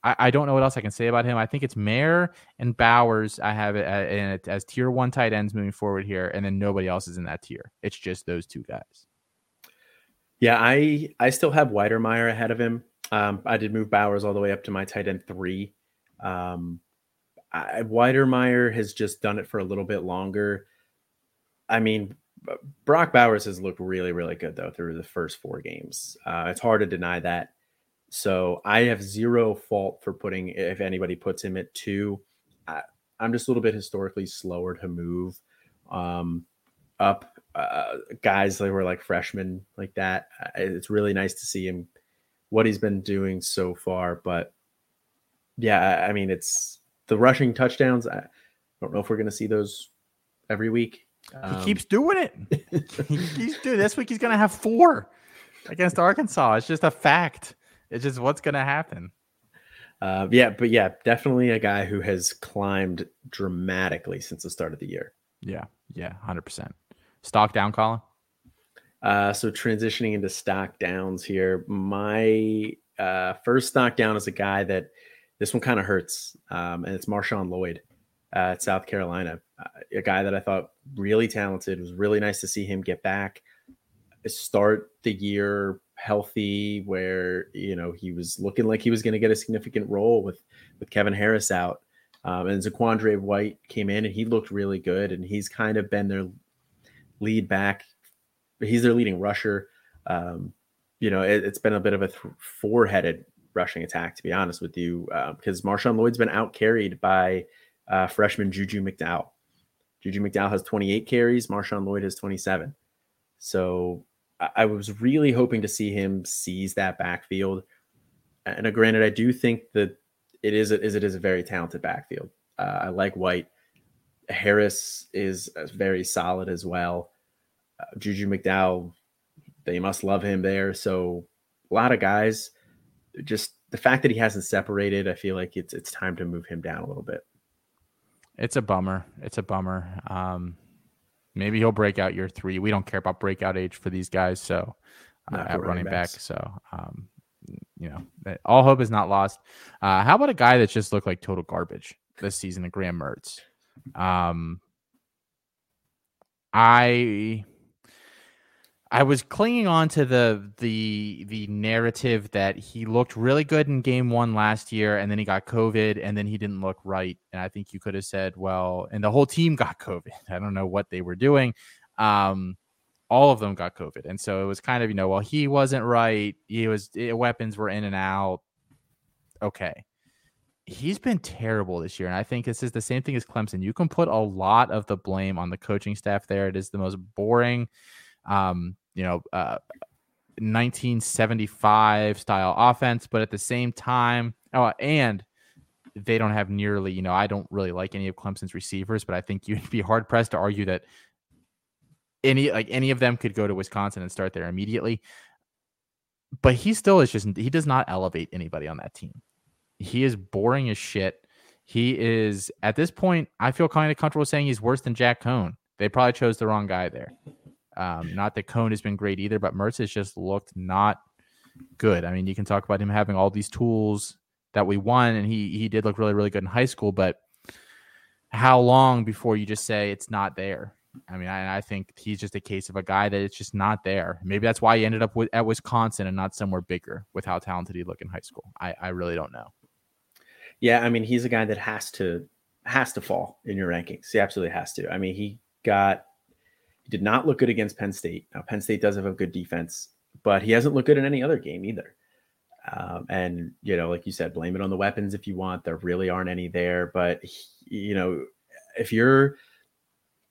I, I, don't know what else I can say about him. I think it's Mayer and Bowers. I have it as, as tier one tight ends moving forward here, and then nobody else is in that tier. It's just those two guys. Yeah, I I still have Wydermyer ahead of him. Um, I did move Bowers all the way up to my tight end three. Um, I, Wydermyer has just done it for a little bit longer. I mean, Brock Bowers has looked really, really good though through the first four games. Uh, it's hard to deny that. So I have zero fault for putting if anybody puts him at two. I, am just a little bit historically slower to move um, up uh, guys that were like freshmen like that. It's really nice to see him what he's been doing so far. But yeah, I mean, it's the rushing touchdowns. I don't know if we're going to see those every week. Um, he keeps doing it. [laughs] he keeps doing this week. He's going to have four against Arkansas. It's just a fact. It's just what's going to happen. Uh, yeah, but yeah, definitely a guy who has climbed dramatically since the start of the year. Yeah, yeah, hundred percent. Stock down, Colin. Uh, so transitioning into stock downs here, my uh, first stock down is a guy that this one kind of hurts, um, and it's Marshawn Lloyd uh, at South Carolina, uh, a guy that I thought really talented. It was really nice to see him get back, start the year healthy, where you know he was looking like he was going to get a significant role with with Kevin Harris out. Um, and Zaquandre White came in and he looked really good, and he's kind of been their lead back. He's their leading rusher. Um, you know, it, has been a bit of a th- four-headed rushing attack, to be honest with you, because uh, Marshawn Lloyd's been out carried by uh, freshman Juju McDowell. Juju McDowell has 28 carries, Marshawn Lloyd has 27. So I was really hoping to see him seize that backfield. And uh, granted, I do think that it is a, is it is a very talented backfield. Uh, I like White. Harris is very solid as well. Uh, Juju McDowell, they must love him there. So a lot of guys, just the fact that he hasn't separated, I feel like it's it's time to move him down a little bit. It's a bummer. It's a bummer. Um, Maybe he'll break out year three. We don't care about breakout age for these guys. So uh, at running back. So, um, you know, all hope is not lost. Uh, how about a guy that just looked like total garbage this season, the Graham Mertz? Um, I I was clinging on to the the the narrative that he looked really good in game one last year, and then he got COVID, and then he didn't look right. And I think you could have said, well, and the whole team [laughs] got COVID. I don't know what they were doing. Um, all of them got COVID, and so it was kind of you know, well, he wasn't right. He was eh, weapons were in and out. Okay, he's been terrible this year, and I think this is the same thing as Clemson. You can put a lot of the blame on the coaching staff there. It is the most boring um, you know, uh, 1975 style offense, but at the same time, oh, and they don't have nearly, you know, I don't really like any of Clemson's receivers, but I think you'd be hard pressed to argue that any like any of them could go to Wisconsin and start there immediately. But he still is just he does not elevate anybody on that team. He is boring as shit. He is at this point, I feel kind of comfortable saying he's worse than Jack Coan. They probably chose the wrong guy there. Um, not that Coan has been great either, but Mertz has just looked not good. I mean, you can talk about him having all these tools that we won, and he he did look really really good in high school. But how long before you just say it's not there? I mean, I, I think he's just a case of a guy that it's just not there. Maybe that's why he ended up with, at Wisconsin and not somewhere bigger with how talented he looked in high school. I, I really don't know. Yeah, I mean, he's a guy that has to has to fall in your rankings. He absolutely has to. I mean, he got did not look good against Penn State. Now, Penn State does have a good defense, but he hasn't looked good in any other game either. Um, and you know, like you said, blame it on the weapons if you want. There really aren't any there. But he, you know, if you're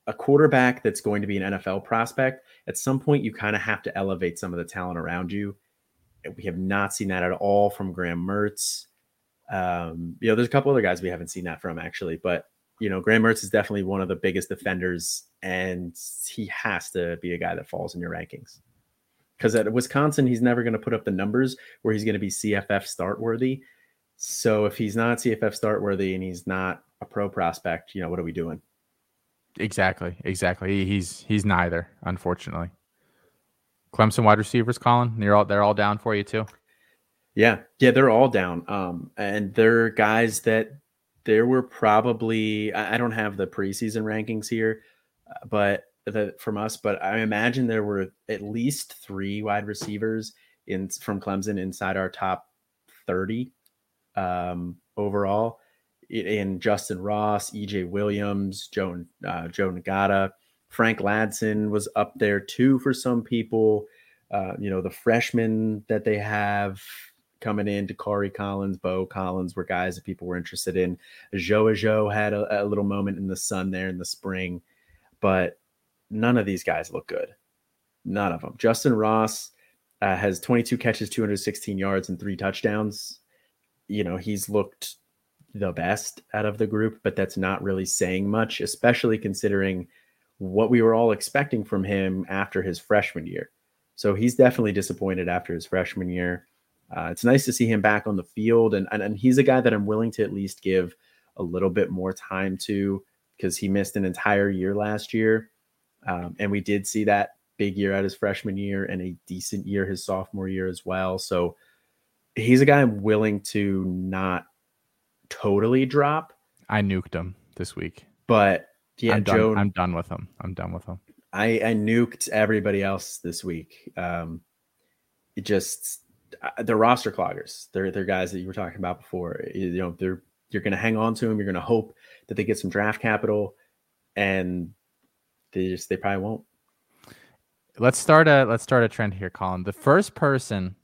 a quarterback that's going to be an NFL prospect, at some point you kind of have to elevate some of the talent around you. We have not seen that at all from Graham Mertz. Um, you know, there's a couple other guys we haven't seen that from actually, but you know, Graham Mertz is definitely one of the biggest defenders, and he has to be a guy that falls in your rankings. Because at Wisconsin, he's never going to put up the numbers where he's going to be CFF start worthy. So if he's not CFF start worthy and he's not a pro prospect, you know, what are we doing? Exactly, exactly. He's he's neither, unfortunately. Clemson wide receivers, Colin, they're all they're all down for you too. Yeah, yeah, they're all down. Um, and they're guys that there were probably I don't have the preseason rankings here, but the, from us, but I imagine there were at least three wide receivers in from Clemson inside our top thirty um, overall. In Justin Ross, EJ Williams, Joe uh, Joe Ngata, Frank Ladson was up there too for some people. Uh, you know the freshmen that they have coming in. Corey Collins, Bo Collins were guys that people were interested in. Joe Joe had a, a, little moment in the sun there in the spring, but none of these guys look good. None of them. Justin Ross uh, has 22 catches, 216 yards, and three touchdowns. You know, he's looked the best out of the group, but that's not really saying much, especially considering what we were all expecting from him after his freshman year. So he's definitely disappointed after his freshman year. Uh, it's nice to see him back on the field, and, and and he's a guy that I'm willing to at least give a little bit more time to because he missed an entire year last year, um, and we did see that big year at his freshman year and a decent year his sophomore year as well. So he's a guy I'm willing to not totally drop. I nuked him this week, but yeah, I'm Joe, done, I'm done with him. I'm done with him. I, I nuked everybody else this week. Um, it just uh, they're roster cloggers. They're they're guys that you were talking about before. You know, they're you're going to hang on to them. You're going to hope that they get some draft capital, and they just they probably won't. Let's start a let's start a trend here, Colin. The first person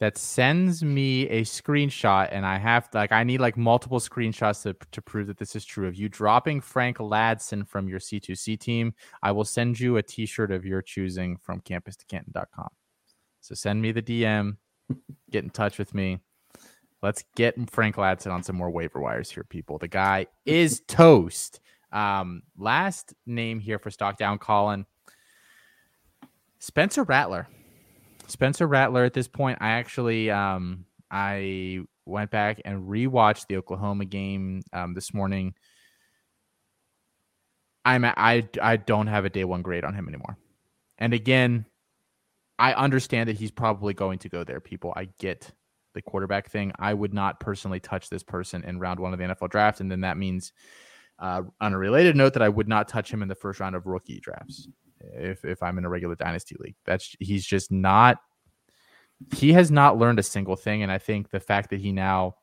that sends me a screenshot, and I have like I need like multiple screenshots to to prove that this is true. Of you dropping Frank Ladson from your C2C team, I will send you a T-shirt of your choosing from campus2canton.com. So send me the DM, get in touch with me. Let's get Frank Ladson on some more waiver wires here, people. The guy is [laughs] toast. Um, last name here for stock down, Colin. Spencer Rattler. Spencer Rattler at this point, I actually um I went back and rewatched the Oklahoma game um, this morning. I'm I I don't have a day one grade on him anymore. And again, I understand that he's probably going to go there, people. I get the quarterback thing. I would not personally touch this person in round one of the NFL draft. And then that means, uh, on a related note, that I would not touch him in the first round of rookie drafts if, if I'm in a regular dynasty league. That's he's just not, he has not learned a single thing. And I think the fact that he now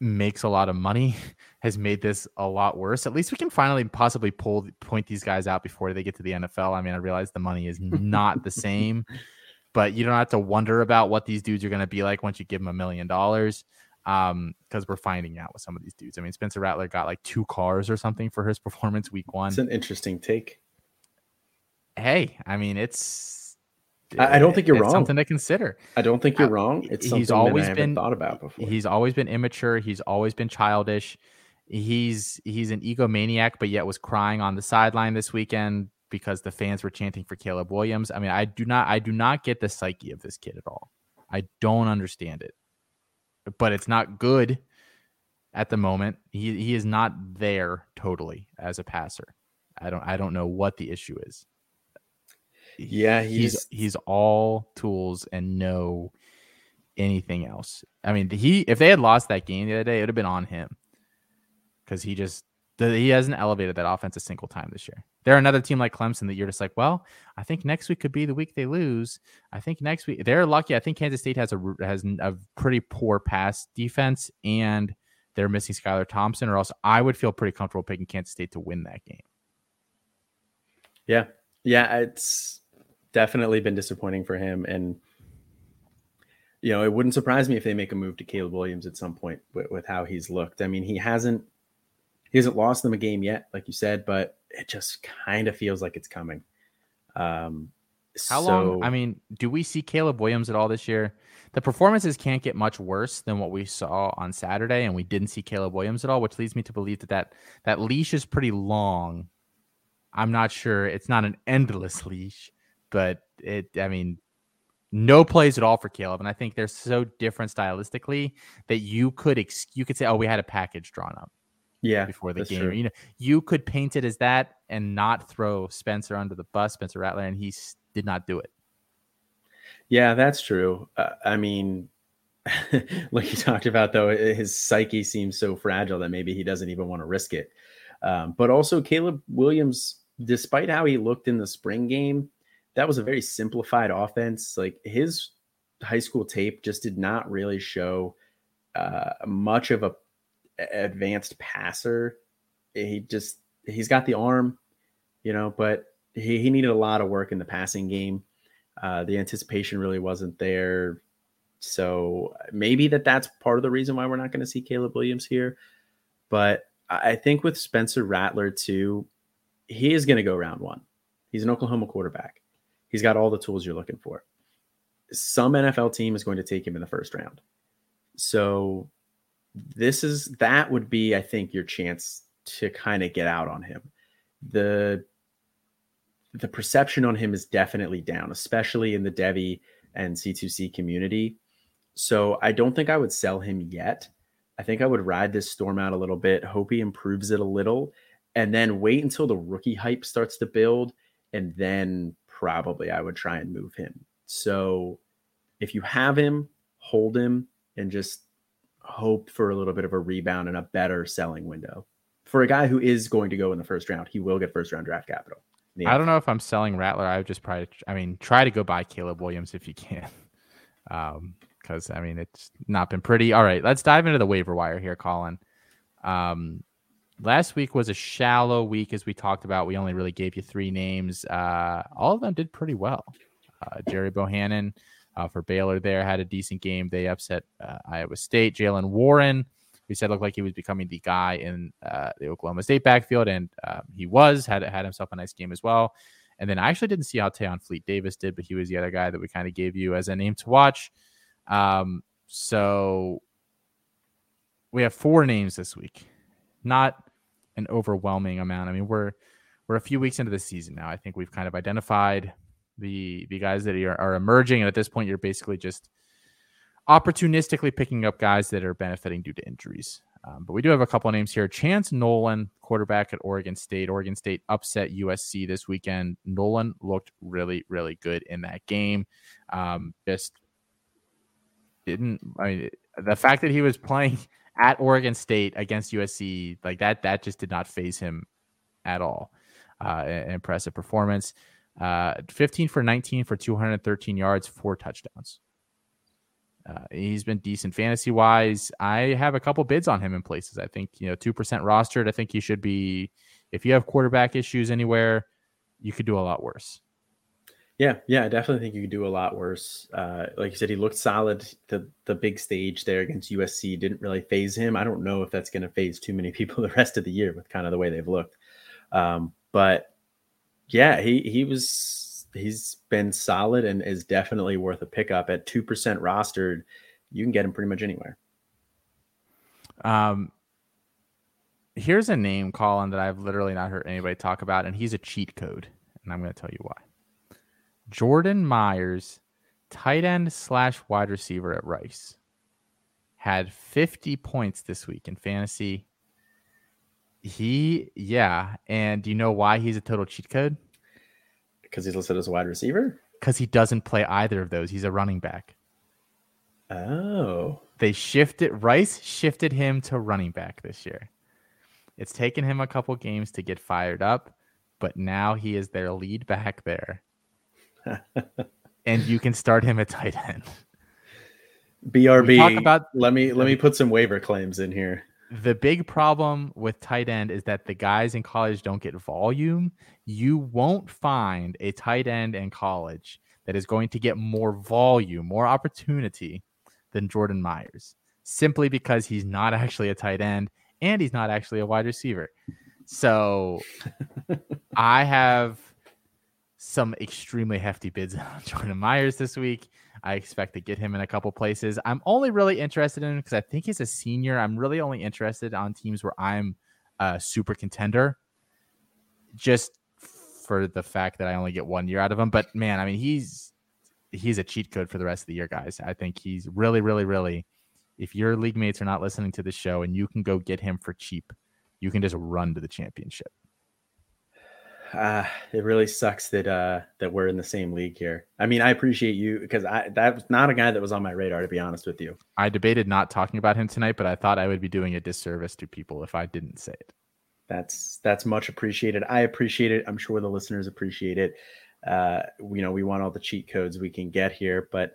makes a lot of money [laughs] has made this a lot worse. At least we can finally possibly pull point these guys out before they get to the NFL. I mean, I realize the money is not the same, [laughs] but you don't have to wonder about what these dudes are going to be like once you give them a million dollars. Um, because we're finding out with some of these dudes. I mean, Spencer Rattler got like two cars or something for his [laughs] performance week one. It's an interesting take. Hey, I mean, it's I, I don't think you're it's wrong. Something to consider. I don't think you're wrong. It's he's always been thought about before. He's always been immature. He's always been childish. He's he's an egomaniac, but yet was crying on the sideline this weekend because the fans were chanting for Caleb Williams. I mean, I do not I do not get the psyche of this kid at all. I don't understand it. But it's not good at the moment. He he is not there totally as a passer. I don't I don't know what the issue is. Yeah, he's he's, he's all tools and no anything else. I mean, he if they had lost that game the other day, it would have been on him because he just he hasn't elevated that offense a single time this year. They're another team like Clemson that you're just like, well, I think next week could be the week they lose. I think next week they're lucky. I think Kansas State has a has a pretty poor pass defense and they're missing Skylar Thompson, or else I would feel pretty comfortable picking Kansas State to win that game. Yeah, yeah, it's definitely been disappointing for him, and you know, it wouldn't surprise me if they make a move to Caleb Williams at some point with, with how he's looked. I mean, he hasn't he hasn't lost them a game yet, like you said, but it just kind of feels like it's coming. Um, how so, long? I mean, do we see Caleb Williams at all this year? The performances can't get much worse than what we saw on Saturday, and we didn't see Caleb Williams at all, which leads me to believe that that, that leash is pretty long. I'm not sure. It's not an endless [laughs] leash, but it. I mean, no plays at all for Caleb, and I think they're so different stylistically that you could ex- you could say, "Oh, we had a package drawn up." Yeah, before the game, true. you know, you could paint it as that and not throw Spencer under the bus, Spencer Rattler, and he did not do it. Yeah, that's true. Uh, I mean, [laughs] like you talked about, though, his psyche seems so fragile that maybe he doesn't even want to risk it. Um, but also, Caleb Williams, despite how he looked in the spring game, that was a very simplified offense. Like his high school tape just did not really show uh, much of a advanced passer. He just he's got the arm, you know, but he, he needed a lot of work in the passing game. Uh, the anticipation really wasn't there. So maybe that that's part of the reason why we're not going to see Caleb Williams here. But I think with Spencer Rattler too, he is going to go round one. He's an Oklahoma quarterback. He's got all the tools you're looking for. Some NFL team is going to take him in the first round. So this is that would be, I think, your chance to kind of get out on him. The the perception on him is definitely down, especially in the Devy and C2C community. So I don't think I would sell him yet. I think I would ride this storm out a little bit, hope he improves it a little, and then wait until the rookie hype starts to build. And then probably I would try and move him. So if you have him, hold him and just hope for a little bit of a rebound and a better selling window. For a guy who is going to go in the first round, he will get first round draft capital. I don't know if I'm selling Rattler. I would just probably, I mean, try to go buy Caleb Williams if you can. [laughs] Um, because I mean, it's not been pretty. All right, let's dive into the waiver wire here, Colin. Um, last week was a shallow week, as we talked about. We only really gave you three names. Uh, all of them did pretty well. Uh, Gerry Bohanon uh, for Baylor there had a decent game. They upset uh, Iowa State. Jaylen Warren we said looked like he was becoming the guy in uh, the Oklahoma State backfield, and uh, he was had had himself a nice game as well. And then I actually didn't see how Tayon Fleet Davis did, but he was the other guy that we kind of gave you as a name to watch. Um, so we have four names this week, not an overwhelming amount. I mean, we're we're a few weeks into the season now. I think we've kind of identified the the guys that are, are emerging, and at this point, you're basically just opportunistically picking up guys that are benefiting due to injuries. Um, but we do have a couple names here. Chance Nolan, quarterback at Oregon State. Oregon State upset USC this weekend. Nolan looked really, really good in that game. Um, just didn't. I mean, the fact that he was playing [laughs] at Oregon State against USC like that, that just did not phase him at all. Uh, impressive performance. Uh, 15 for 19 for 213 yards, four touchdowns. Uh, he's been decent fantasy wise. I have a couple bids on him in places. I think you know two percent rostered. I think he should be. If you have quarterback issues anywhere, you could do a lot worse. Yeah, yeah, I definitely think you could do a lot worse. Uh, like you said, he looked solid. The the big stage there against USC didn't really phase him. I don't know if that's going to phase too many [laughs] people the rest of the year with kind of the way they've looked. Um, but yeah, he he was he's been solid and is definitely worth a pickup at two percent rostered. You can get him pretty much anywhere. Um, here's a name, Colin, that I've literally not heard anybody talk about, and he's a cheat code, and I'm going to tell you why. Jordan Myers, tight end slash wide receiver at Rice, had 50 points this week in fantasy. He, yeah, and do you know why he's a total cheat code? Because he's listed as a wide receiver. Because he doesn't play either of those. He's a running back. Oh. They shifted Rice shifted him to running back this year. It's taken him a couple games to get fired up, but now he is their lead back there. [laughs] and you can start him at tight end. BRB. Talk about let me let me put some waiver claims in here. The big problem with tight end is that the guys in college don't get volume. You won't find a tight end in college that is going to get more volume, more opportunity than Jordan Myers, simply because he's not [laughs] actually a tight end and he's not actually a wide receiver. So [laughs] I have some extremely hefty bids [laughs] on Jordan Myers this week. I expect to get him in a couple places. I'm only really interested in him because I think he's a senior. I'm really only interested on teams where I'm a super contender, just for the fact that I only get one year out of him. But man, I mean, he's he's a cheat code for the rest of the year, guys. I think he's really, really, really. If your league mates are not listening to the show and you can go get him for cheap, you can just run to the championship. Uh, it really sucks that uh that we're in the same league here. I mean, I appreciate you because I that was not a guy that was on my radar to be honest with you. I debated not talking about him tonight, but I thought I would be doing a disservice to people if I didn't say it. That's that's much appreciated. I appreciate it. I'm sure the listeners appreciate it uh, you know, we want all the cheat codes we can get here, but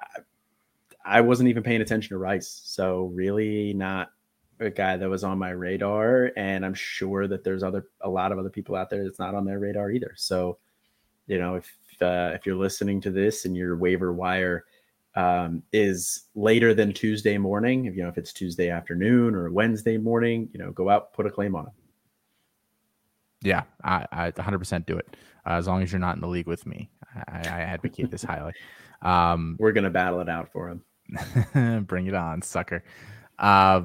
I, I wasn't even paying attention to Rice. So really not a guy that was on my radar. And I'm sure that there's other, a lot of other people out there that's not on their radar either. So, you know, if, uh, if you're listening to this and your waiver wire um, is later than Tuesday morning, if you know, if it's Tuesday afternoon or Wednesday morning, you know, go out, put a claim on it. Yeah, I, I 100% do it uh, as long as you're not in the league with me. I, I advocate this highly. Um, We're gonna battle it out for him. [laughs] bring it on, sucker. Uh,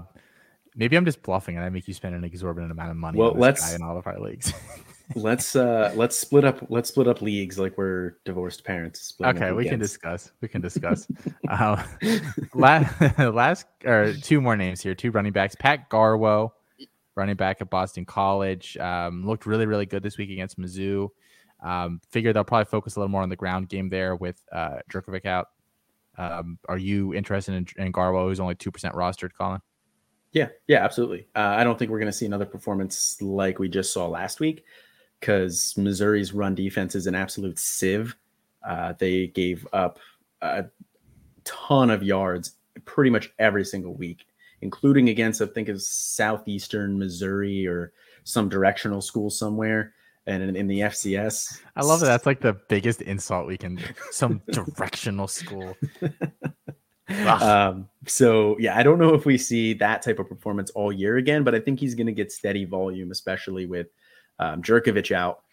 maybe I'm just bluffing and I make you spend an exorbitant amount of money. Well, let's in all of our leagues. [laughs] let's uh let's split up let's split up leagues like we're divorced parents okay we can discuss we can discuss [laughs] uh, last, [laughs] last or two more names here two running backs pat garwo running back at boston college um, looked really really good this week against mizzou um, figure they'll probably focus a little more on the ground game there with uh, out. Um, are you interested in, in Garwo, who's only 2% rostered, Colin? Yeah, yeah, absolutely. Uh, I don't think we're going to see another performance like we just saw last week because Missouri's run defense is an absolute sieve. Uh, they gave up a ton of yards pretty much every single week, including against, I think, of Southeastern Missouri or some directional school somewhere and in, in, the FCS. I love that. That's like the biggest insult we can. Some directional school. [laughs] um, so yeah, I don't know if we see that type of performance all year again, but I think he's going to get steady volume, especially with um, Jurkovec out,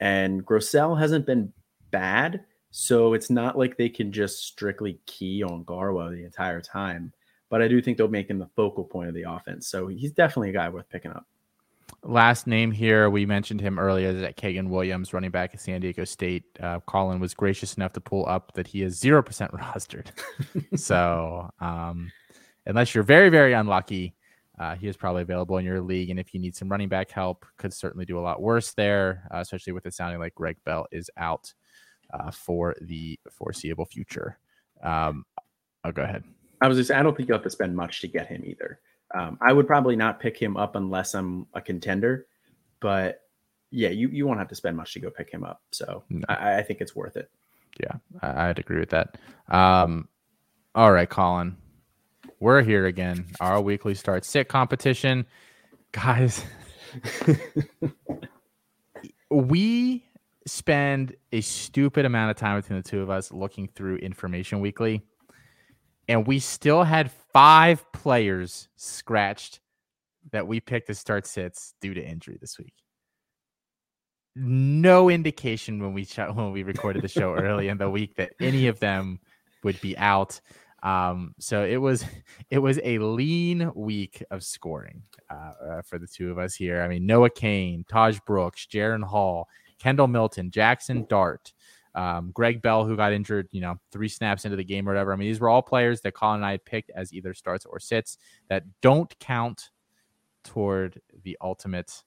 and Grosel hasn't been bad. So it's not like they can just strictly key on Garwo the entire time. But I do think they'll make him the focal point of the offense. So he's definitely a guy worth picking up. Last name here, we mentioned him earlier, that Kaegun Williams, running back at San Diego State. Uh, Colin was gracious enough to pull up that he is 0% [laughs] rostered. so, um, unless you're very, very unlucky, uh, he is probably available in your league. And if you need some running back help, could certainly do a lot worse there, uh, especially with it sounding like Greg Bell is out uh, for the foreseeable future. Um, I'll go ahead. I was just, I don't think you have to spend much to get him either. Um, I would probably not pick him up unless I'm a contender, but yeah, you, you won't have to spend much to go pick him up. So no. I, I, think it's worth it. Yeah, I, would agree with that. Um, all right, Colin, we're here again. Our weekly start sit competition, guys. [laughs] we spend a stupid amount of time between the two of us looking through information weekly and we still had five players scratched that we picked to start sits due to injury this week. no indication when we shot, when we recorded the show early in the week that any of them would be out. Um, so it was it was a lean week of scoring uh, uh, for the two of us here. I mean, Noah Cain, Tahj Brooks, Jaren Hall, Kendall Milton, Jackson Dart, um, Greg Bell, who got injured, you know, three snaps into the game or whatever. I mean, these were all players that Colin and I had picked as either starts or sits that don't count toward the ultimate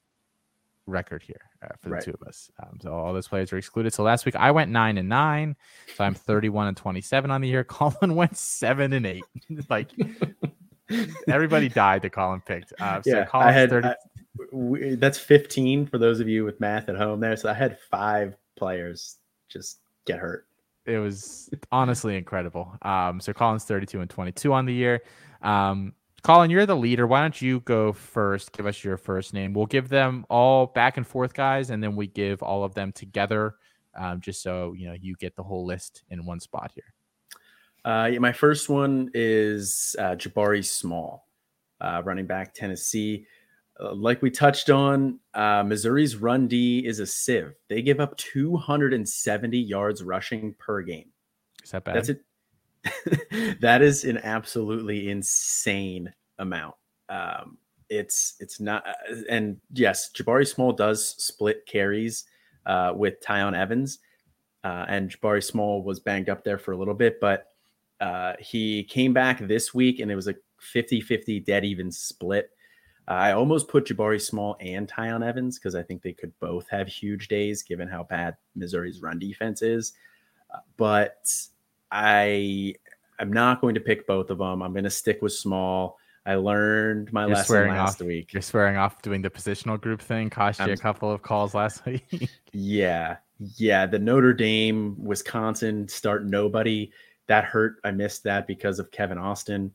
record here uh, for the right. two of us. Um, so all those players are excluded. So last week I went nine and nine, so I'm 31 and 27 on the year. [laughs] Colin went seven and eight. [laughs] like everybody [laughs] died that Colin picked. Uh, so yeah, Colin I had 30... I, we, that's 15 for those of you with math at home there. So I had five players just get hurt. It was honestly incredible. Um, so Colin's 32 and 22 on the year. Um, Colin, you're the leader. Why don't you go first? Give us your first name. We'll give them all back and forth, guys, and then we give all of them together, um, just so you know you get the whole list in one spot here. Uh, yeah, my first one is uh, Jabari Small, uh, running back Tennessee. Uh, like we touched on, uh, Missouri's run D is a sieve. They give up 270 yards rushing per game. Is that bad? That's it. [laughs] that is an absolutely insane amount. Um, it's it's not, uh, and yes, Jabari Small does split carries uh, with Tiyon Evans, uh, and Jabari Small was banged up there for a little bit, but uh, he came back this week, and it was a 50-50 dead even split. I almost put Jabari Small and Tiyon Evans because I think they could both have huge days given how bad Missouri's run defense is. Uh, but I am not going to pick both of them. I'm going to stick with small. I learned my You're lesson last off, week. You're swearing off doing the positional group thing. Cost you I'm, a couple of calls last [laughs] week. yeah, yeah. The Notre Dame Wisconsin start nobody that hurt. I missed that because of Kevin Austin,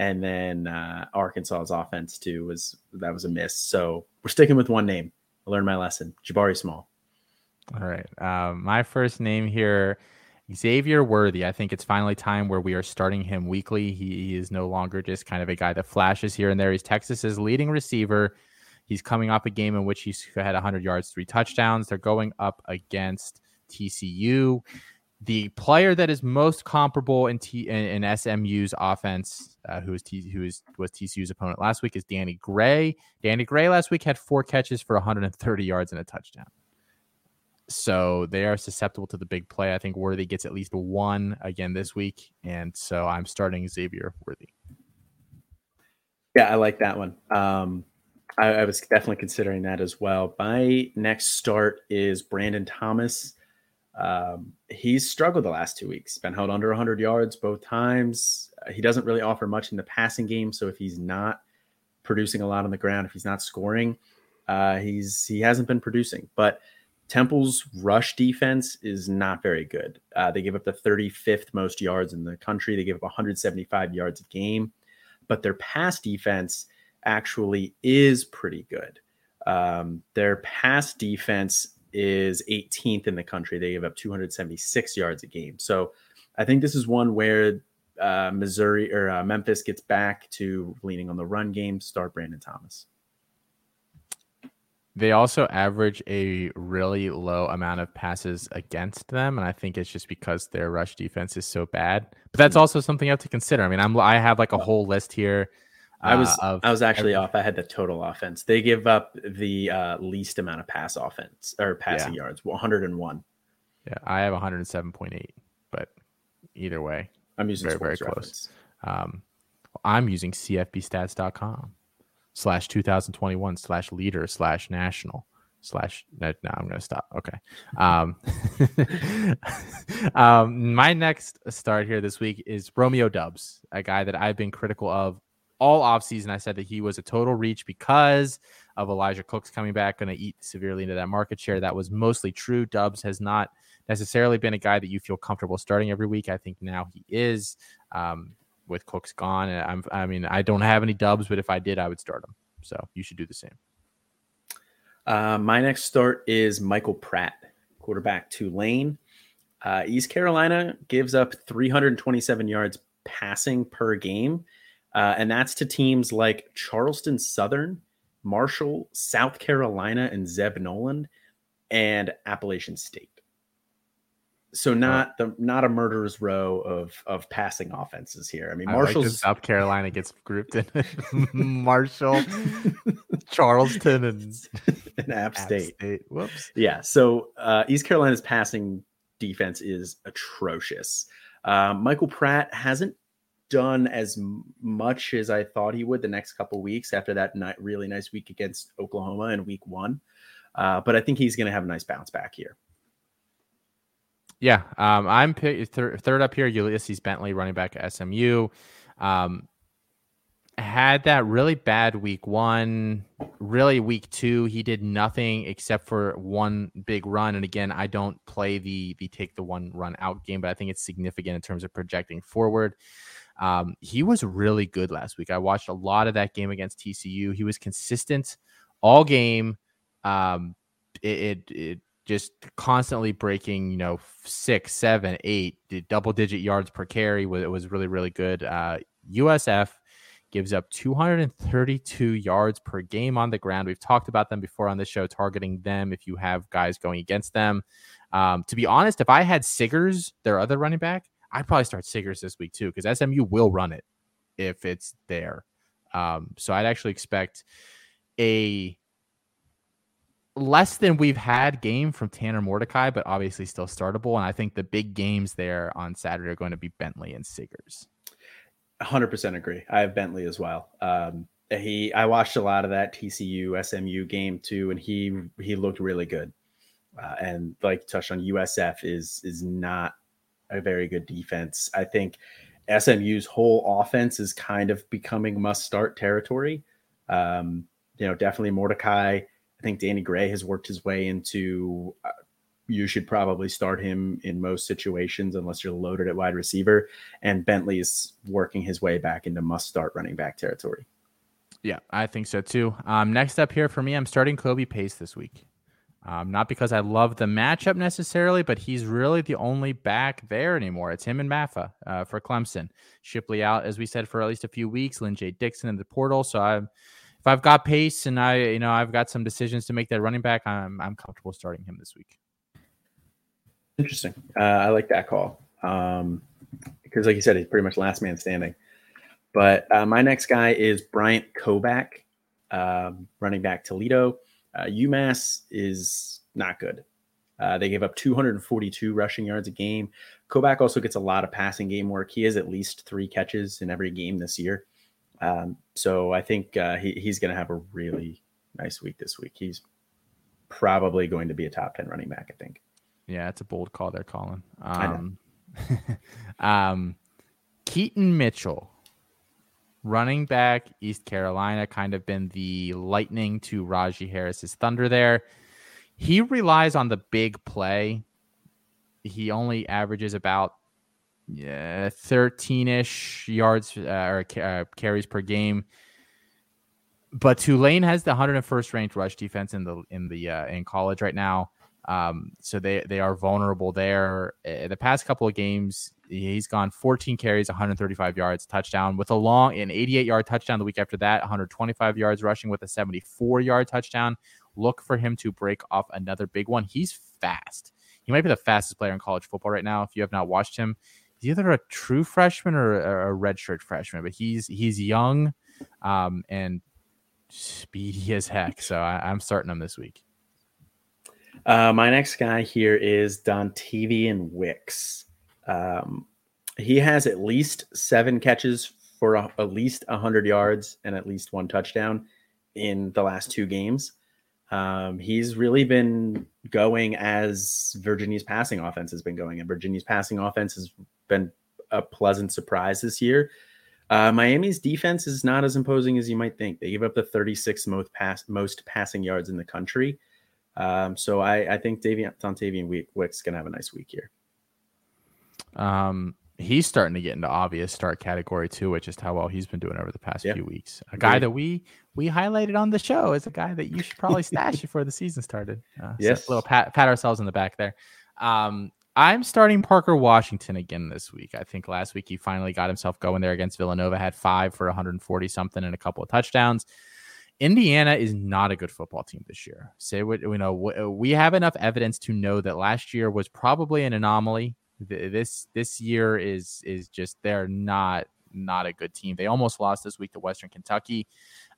and then uh, Arkansas's offense too was that was a miss. So we're sticking with one name. I learned my lesson. Jabari Small. All right. Um, my first name here Xavier Worthy, I think it's finally time where we are starting him weekly. He, he, is no longer just kind of a guy that flashes here and there. He's Texas's leading receiver. He's coming off a game in which he's had 100 yards, three touchdowns. They're going up against TCU. The player that is most comparable in, T, in, in SMU's offense, uh, who is T, who is was TCU's opponent last week, is Danny Gray. Danny Gray last week had four catches for 130 yards and a touchdown. So they are susceptible to the big play. I think Worthy gets at least one again this week. And so I'm starting Xavier Worthy. Yeah, I like that one. Um, I, I, was definitely considering that as well. My next start is Brandon Thomas. Um, he's struggled the last two weeks, been held under 100 yards both times. He doesn't really offer much in the passing game. So if he's not producing a lot on the ground, if he's not scoring, uh, he's he hasn't been producing. But Temple's rush defense is not very good. Uh, they give up the 35th most yards in the country. They give up 175 yards a game, but their pass defense actually is pretty good. Um, their pass defense is 18th in the country. They give up 276 yards a game. So I think this is one where uh, Missouri or uh, Memphis gets back to leaning on the run game. Start Brandon Thomas. They also average a really low amount of passes against them, and I think it's just because their rush defense is so bad. But that's hmm. also something you have to consider. I mean, I'm I have like a whole list here. Uh, I was uh, I was actually every- off. I had the total offense. They give up the uh, least amount of pass offense or passing yeah. yards, 101. Yeah, I have 107.8, but either way, I'm using very very close. Um, I'm using CFBstats.com slash 2021 slash leader slash national slash no, no i'm gonna stop okay um, [laughs] um my next start here this week is romeo doubs a guy that i've been critical of all offseason i said that he was a total reach because of elijah cooks coming back going to eat severely into that market share that was mostly true Doubs has not necessarily been a guy that you feel comfortable starting every week i think now he is um, with Cooks gone. I'm, I mean, I don't have any doubs, but if I did, I would start him. So you should do the same. Uh, my next start is Michael Pratt, quarterback Tulane. Uh, East Carolina gives up 327 yards passing per game, uh, and that's to teams like Charleston Southern, Marshall, South Carolina, and Zeb Noland. and Appalachian State. So not the not a murderer's row of of passing offenses here. I mean, Marshall, like South Carolina gets grouped in [laughs] Marshall, [laughs] Charleston, and, [laughs] and App, State. State. Whoops. Yeah. So uh, East Carolina's passing defense is atrocious. Uh, Michael Pratt hasn't done as much as I thought he would the next couple weeks after that really nice week against Oklahoma in Week One. Uh, but I think he's going to have a nice bounce back here. Yeah, um, I'm th- third up here. Ulysses Bentley, running back at SMU, um, had that really bad week one. Really, week two, he did nothing except for one big run. And again, I don't play the the take the one run out game, but I think it's significant in terms of projecting forward. Um, he was really good last week. I watched a lot of that game against TCU. He was consistent all game. Um, it, it, it just constantly breaking, you know, six, seven, eight, double digit yards per carry. It was really, really good. Uh, USF gives up 232 yards per game on the ground. We've talked about them before on this show, targeting them if you have guys going against them. Um, to be honest, if I had Siggers, their other running back, I'd probably start Siggers this week too, because SMU will run it if it's there. Um, so I'd actually expect a less than we've had game from Tanner Mordecai, but obviously still startable. And I think the big games there on Saturday are going to be Bentley and Siggers. 100% agree. I have Bentley as well. Um, he, I watched a lot of that TCU SMU game too, and he he looked really good. Uh, and like touched on, USF is is not a very good defense. I think SMU's whole offense is kind of becoming must start territory. Um, you know, definitely Mordecai I think Danny Gray has worked his way into. Uh, you should probably start him in most situations unless you're loaded at wide receiver. And Bentley is working his way back into must start running back territory. Yeah, I think so too. Um, next up here for me, I'm starting Kobe Pace this week. Um, not because I love the matchup necessarily, but he's really the only back there anymore. It's him and Mafah uh, for Clemson. Shipley out, as we said, for at least a few weeks. Lyn-J Dixon in the portal. So I'm if I've got pace and I, you know, I've got some decisions to make that running back, I'm I'm comfortable starting him this week. Interesting. Uh, I like that call um, because, like you said, he's pretty much last man standing. But uh, my next guy is Bryant Koback, um, running back Toledo. Uh, UMass is not good. Uh, they gave up 242 rushing yards a game. Koback also gets a lot of passing game work. He has at least three catches in every game this year. Um, so I think uh, he, he's going to have a really nice week this week. He's probably going to be a top 10 running back, I think. Yeah, it's a bold call there, Colin. Um, [laughs] um, Keaton Mitchell, running back, East Carolina, kind of been the lightning to Rahjai Harris's thunder there. He relies on the big play. He only averages about yeah, 13ish yards uh, or uh, carries per game. But Tulane has the 101st ranked rush defense in the in the uh, in college right now. Um, so they they are vulnerable there. Uh, the past couple of games, he's gone 14 carries, 135 yards, touchdown with a long an 88 yard touchdown. The week after that, 125 yards rushing with a 74 yard touchdown. Look for him to break off another big one. He's fast. He might be the fastest player in college football right now. If you have not watched him, he's either a true freshman or a, redshirt freshman, but he's he's young um, and speedy as heck. So I, am starting him this week. Uh, my next guy here is Dontayvion Wicks. Um, he has at least seven catches for a, at least 100 yards and at least one touchdown in the last two games. Um, he's really been going as Virginia's passing offense has been going, and Virginia's passing offense has been a pleasant surprise this year. Uh, Miami's defense is not as imposing as you might think. They gave up the 36th most pass most passing yards in the country. Um, so I, I think Davian Dontayvion Wicks gonna have a nice week here. Um, he's starting to get into obvious start category too, which is how well he's been doing over the past yeah. few weeks. A guy that we we highlighted on the show is a guy that you should probably [laughs] stash before the season started. Uh, yes, so a little pat pat ourselves in the back there. Um, I'm starting Parker Washington again this week. I think last week he finally got himself going there against Villanova, had five for 140 something and a couple of touchdowns. Indiana is not a good football team this year. Say what you know. We have enough evidence to know that last year was probably an anomaly. This this year is is just they're not not a good team. They almost lost this week to Western Kentucky.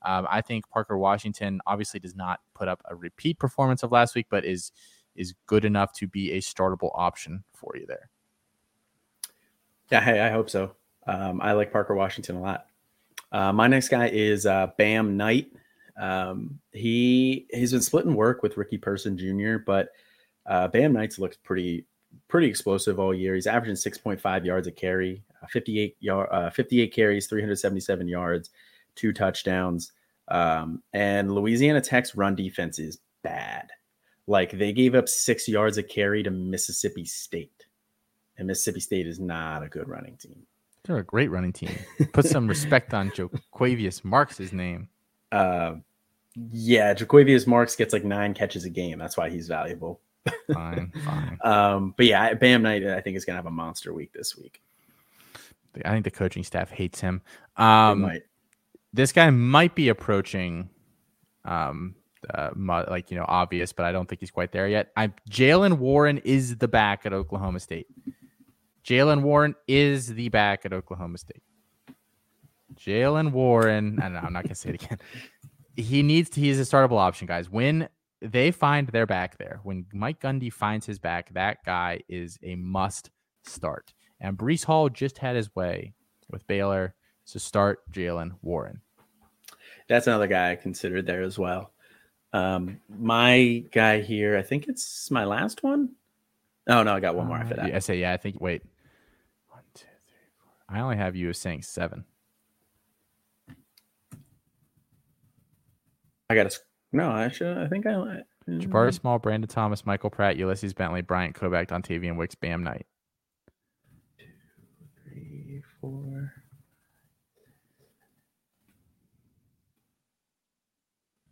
Um, I think Parker Washington obviously does not put up a repeat performance of last week, but is is good enough to be a startable option for you there. Yeah, hey, I hope so. Um, I like Parker Washington a lot. Uh, my next guy is uh, Bam Knight. Um, he he's been splitting work with Ricky Person Jr., but uh, Bam Knights looks pretty pretty explosive all year. He's averaging 6.5 yards a carry, uh, 58 yard, uh, 58 carries, 377 yards, two touchdowns. Um, and Louisiana Tech's run defense is bad. Like they gave up six yards a carry to Mississippi State, and Mississippi State is not a good running team. They're a great running team. Put some respect on Jo'quavious Marks' name. Uh, yeah, Jo'quavious Marks gets like nine catches a game. That's why he's valuable. Fine, fine. [laughs] Um, but yeah, Bam Knight, I think is gonna have a monster week this week. I think the coaching staff hates him. Um, this guy might be approaching, um, uh, like you know, obvious, but I don't think he's quite there yet. I'm Jaylen Warren is the back at Oklahoma State. Jaylen Warren is the back at Oklahoma State. Jaylen Warren, I don't know, I'm not gonna say it again. He needs to, he's a startable option, guys. When they find their back there, when Mike Gundy finds his back, that guy is a must start. And Breece Hall just had his way with Baylor. So start Jaylen Warren. That's another guy I considered there as well. Um, my guy here, I think it's my last one. Oh no, I got one more after that. I say yeah. I think wait, one, two, three, four. I only have you as saying seven. I got a no. I should. I think I. I Jabari Small, Brandon Thomas, Michael Pratt, Ulysses Bentley, Bryant Koback, Dontayvion Wicks, Bam Knight. Two, three, four.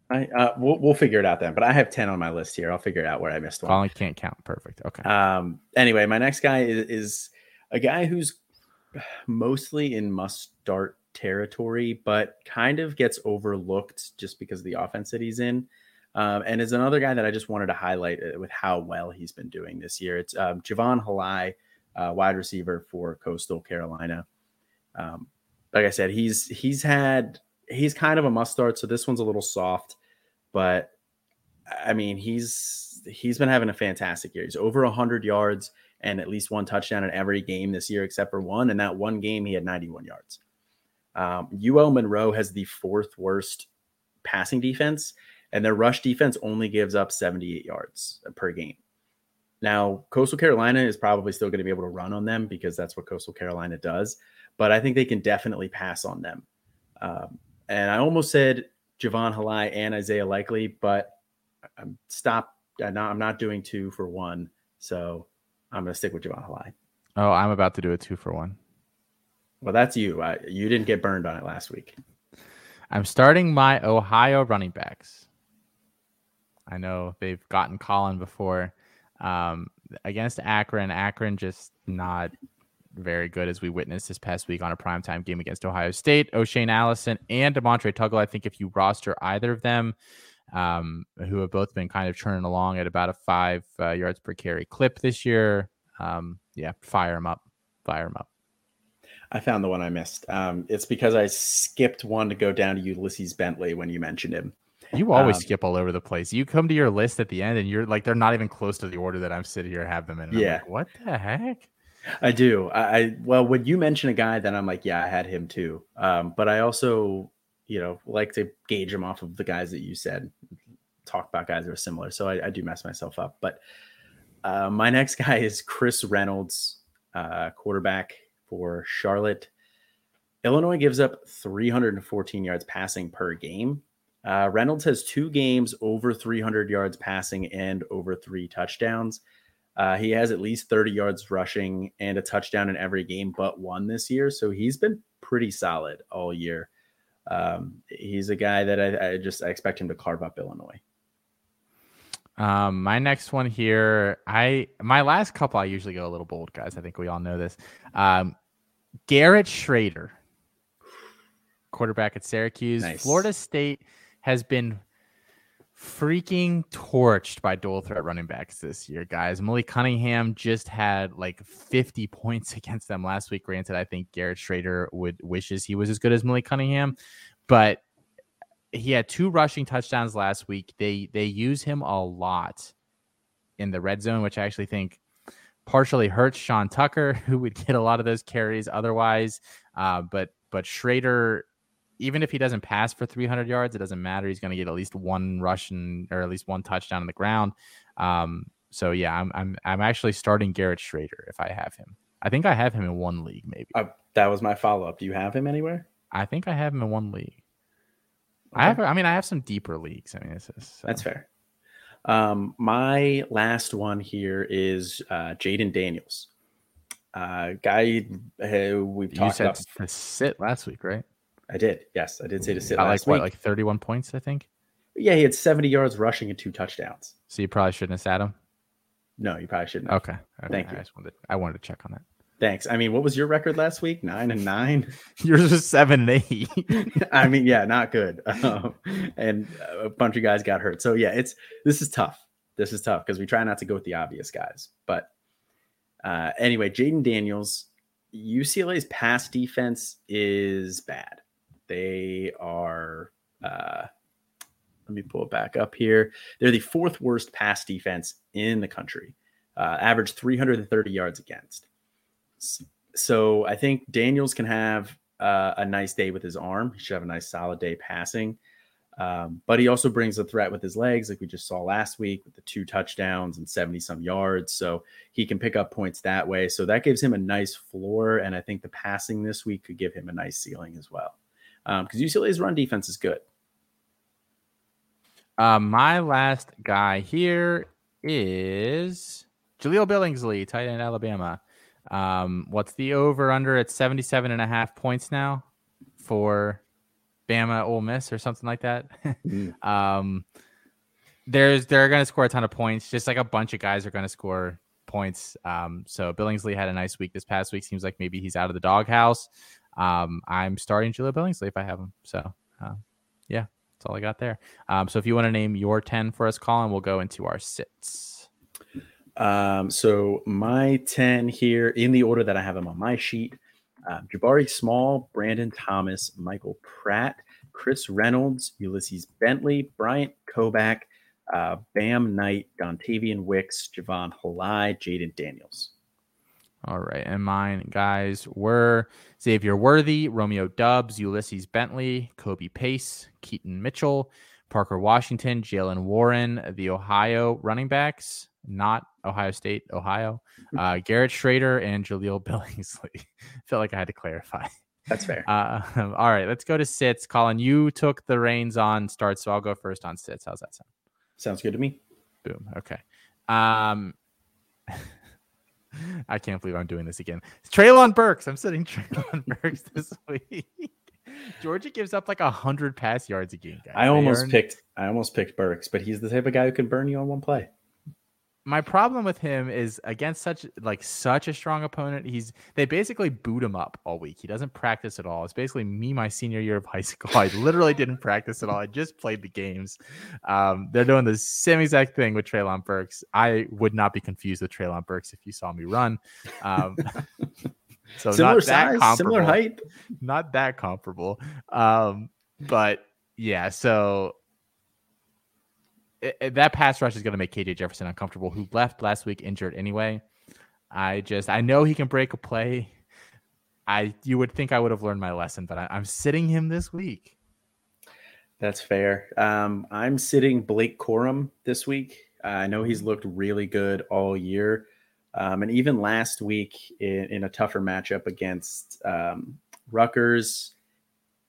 I uh, we'll, we'll figure it out then. But I have ten on my list here. I'll figure it out where I missed one. Colin can't count. Perfect. Okay. Um. Anyway, my next guy is, is a guy who's mostly in must start territory, but kind of gets overlooked just because of the offense that he's in. Um, and is another guy that I just wanted to highlight uh, with how well he's been doing this year. It's um, Jaivon Heiligh, uh, wide receiver for Coastal Carolina. Um, like I said, he's he's had he's kind of a must start. So this one's a little soft. But I mean, he's he's been having a fantastic year. He's over 100 yards and at least one touchdown in every game this year, except for one. And that one game, he had 91 yards. Um, UL Monroe has the fourth worst passing defense, and their rush defense only gives up 78 yards per game. Now, Coastal Carolina is probably still going to be able to run on them because that's what Coastal Carolina does, but I think they can definitely pass on them. Um, and I almost said Jaivon Heiligh and Isaiah Likely, but I'm stop. I'm not, I'm not doing two for one, so I'm going to stick with Jaivon Heiligh. Oh, I'm about to do a two for one. Well, that's you. I, you didn't get burned on it last week. I'm starting my Ohio running backs. I know they've gotten Colin before um, against Akron. Akron just not very good as we witnessed this past week on a primetime game against Ohio State. O'Shaan Allison and Demontre Tuggle. I think if you roster either of them, um, who have both been kind of churning along at about a five uh, yards per carry clip this year, um, yeah, fire them up, fire them up. I found the one I missed. Um, it's because I skipped one to go down to Ulysses Bentley when you mentioned him. You always um, skip all over the place. You come to your list at the end, and you're like, they're not even close to the order that I'm sitting here have them in. yeah. Like, what the heck? I do. I, I, well, when you mention a guy, then I'm like, yeah, I had him too. Um, but I also, you know, like to gauge him off of the guys that you said. Talk about guys that are similar, so I, I do mess myself up. But uh, my next [laughs] guy is Chris Reynolds, uh, quarterback for Charlotte. Illinois gives up 314 yards passing per game. Uh, Reynolds has two games over 300 yards passing and over three touchdowns. Uh, he has at least 30 yards rushing and a touchdown in every game but one this year. So he's been pretty solid all year. Um, he's a guy that I, I, just I expect him to carve up Illinois. Um, my next one here, I my last couple I usually go a little bold, guys. I think we all know this. Um, Garrett Shrader, quarterback at Syracuse, nice. Florida State has been freaking torched by dual threat running backs this year, guys. Malik Cunningham just had like 50 points [laughs] against them last week. Granted, I think Garrett Shrader would wishes he was as good as Malik Cunningham, but he had two rushing touchdowns last week. They they use him a lot in the red zone, which I actually think partially hurts Sean Tucker, [laughs] who would get a lot of those carries otherwise. Uh, but but Shrader even if he doesn't pass for 300 yards, it doesn't matter. He's going to get at least one rush and, or at least one touchdown on the ground. Um, so yeah, I'm I'm I'm actually starting Garrett Shrader if I have him. I think I have him in one league, maybe. Uh, that was my follow up. Do you have him anywhere? I think I have him in one league. Okay. I have. I mean, I have some deeper leagues. I mean, it's just, so. that's fair. Um, my last one here is uh, Jayden Daniels, uh, guy who we've you talked said about. To sit last week, right? I did. Yes, I did say to sit. I like what, like thirty-one points, I think. Yeah, he had seventy yards rushing and two touchdowns. So you probably shouldn't have sat him. No, you probably shouldn't. Have. Okay. okay. Thank I you. Just wanted, I wanted to check on that. Thanks. I mean, what was your record last week? Nine and nine. [laughs] Yours was seven and eight. [laughs] I mean, yeah, not good. [laughs] Um, and a bunch of guys got hurt. So yeah, it's this is tough. This is tough because we try not to go with the obvious guys. But uh, anyway, Jayden Daniels, UCLA's pass defense is bad. They are. Uh, let me pull it back up here. They're the fourth worst pass defense in the country. Uh, average 330 yards against. So I think Daniels can have uh, a nice day with his arm. He should have a nice solid day passing. Um, but he also brings a threat with his legs, like we just saw last week with the two touchdowns and 70 some yards. So he can pick up points that way. So that gives him a nice floor. And I think the passing this week could give him a nice ceiling as well. Because um, UCLA's run defense is good. Uh, my last guy here is Jahleel Billingsley, tight end Alabama. Um, what's the over under at 77 and a half points now for Bama Ole Miss or something like that? [laughs] mm. um, there's they're going to score a ton of points. Just like a bunch of guys are going to score points. Um, so Billingsley had a nice week this past week. Seems like maybe he's out of the doghouse. Um, I'm starting Julio Billingsley if I have him. So uh, yeah, that's all I got there. Um, so if you want to name your 10 for us, Colin, we'll go into our sits. Um, so my 10 here in the order that I have them on my sheet uh, Jabari Small, Brandon Thomas, Michael Pratt, Chris Reynolds, Ulysses Bentley, Bryant Koback, uh, Bam Knight, Dontayvion Wicks, Jaivon Heiligh, Jayden Daniels. All right. And mine, guys, were Xavier Worthy, Romeo Doubs, Ulysses Bentley, Kobe Pace, Keaton Mitchell, Parker Washington, Jaylen Warren, the Ohio running backs, not Ohio State, Ohio, [laughs] uh, Garrett Shrader, and Jahleel [laughs] Billingsley. Felt like I had to clarify. That's fair. Uh, [laughs] all right, let's go to sits. Colin, you took the reins on start, so I'll go first on sits. How's that sound? Sounds good to me. Boom. Okay. Um, I can't believe I'm doing this again. It's Treylon Burks. I'm sitting Treylon Burks this week. Georgia gives up like a hundred pass yards a game. Guys. I almost picked. I almost picked Burks, but he's the type of guy who can burn you on one play my problem with him is against such like such a strong opponent. He's they basically boot him up all week. He doesn't practice at all. It's basically me my senior year of high [laughs] school. I literally didn't practice at all. I just played the games. Um, they're doing the same exact thing with Treylon Burks. I would not be confused with Treylon Burks if you saw me run. Um, [laughs] so similar not size, similar height, not that comparable. Um, but yeah, so it, that pass rush is going to make KJ Jefferson uncomfortable, who left last week injured anyway. I just I know he can break a play. I you would think I would have learned my lesson, but I, am sitting him this week. That's fair. Um, I'm sitting Blake Corum this week. Uh, I know he's looked really good all year, um, and even last week in, in, a tougher matchup against um, Rutgers.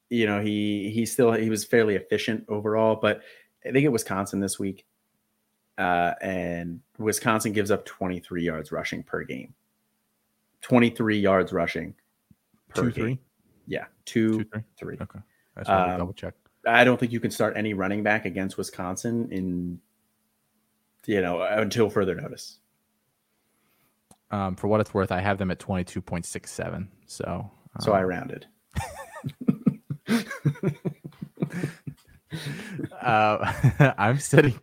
You know he he still he was fairly efficient overall, but I think at Wisconsin this week, uh, and Wisconsin gives up 23 yards rushing per game. 23 yards rushing per two, game. Three? Yeah, two, two three. three. Okay, that's um, double check. I don't think you can start any running back against Wisconsin in, you know, until further notice. Um, for what it's worth, I have them at 22.67. So, um, so I um, rounded. [laughs] uh, [laughs] I'm sitting.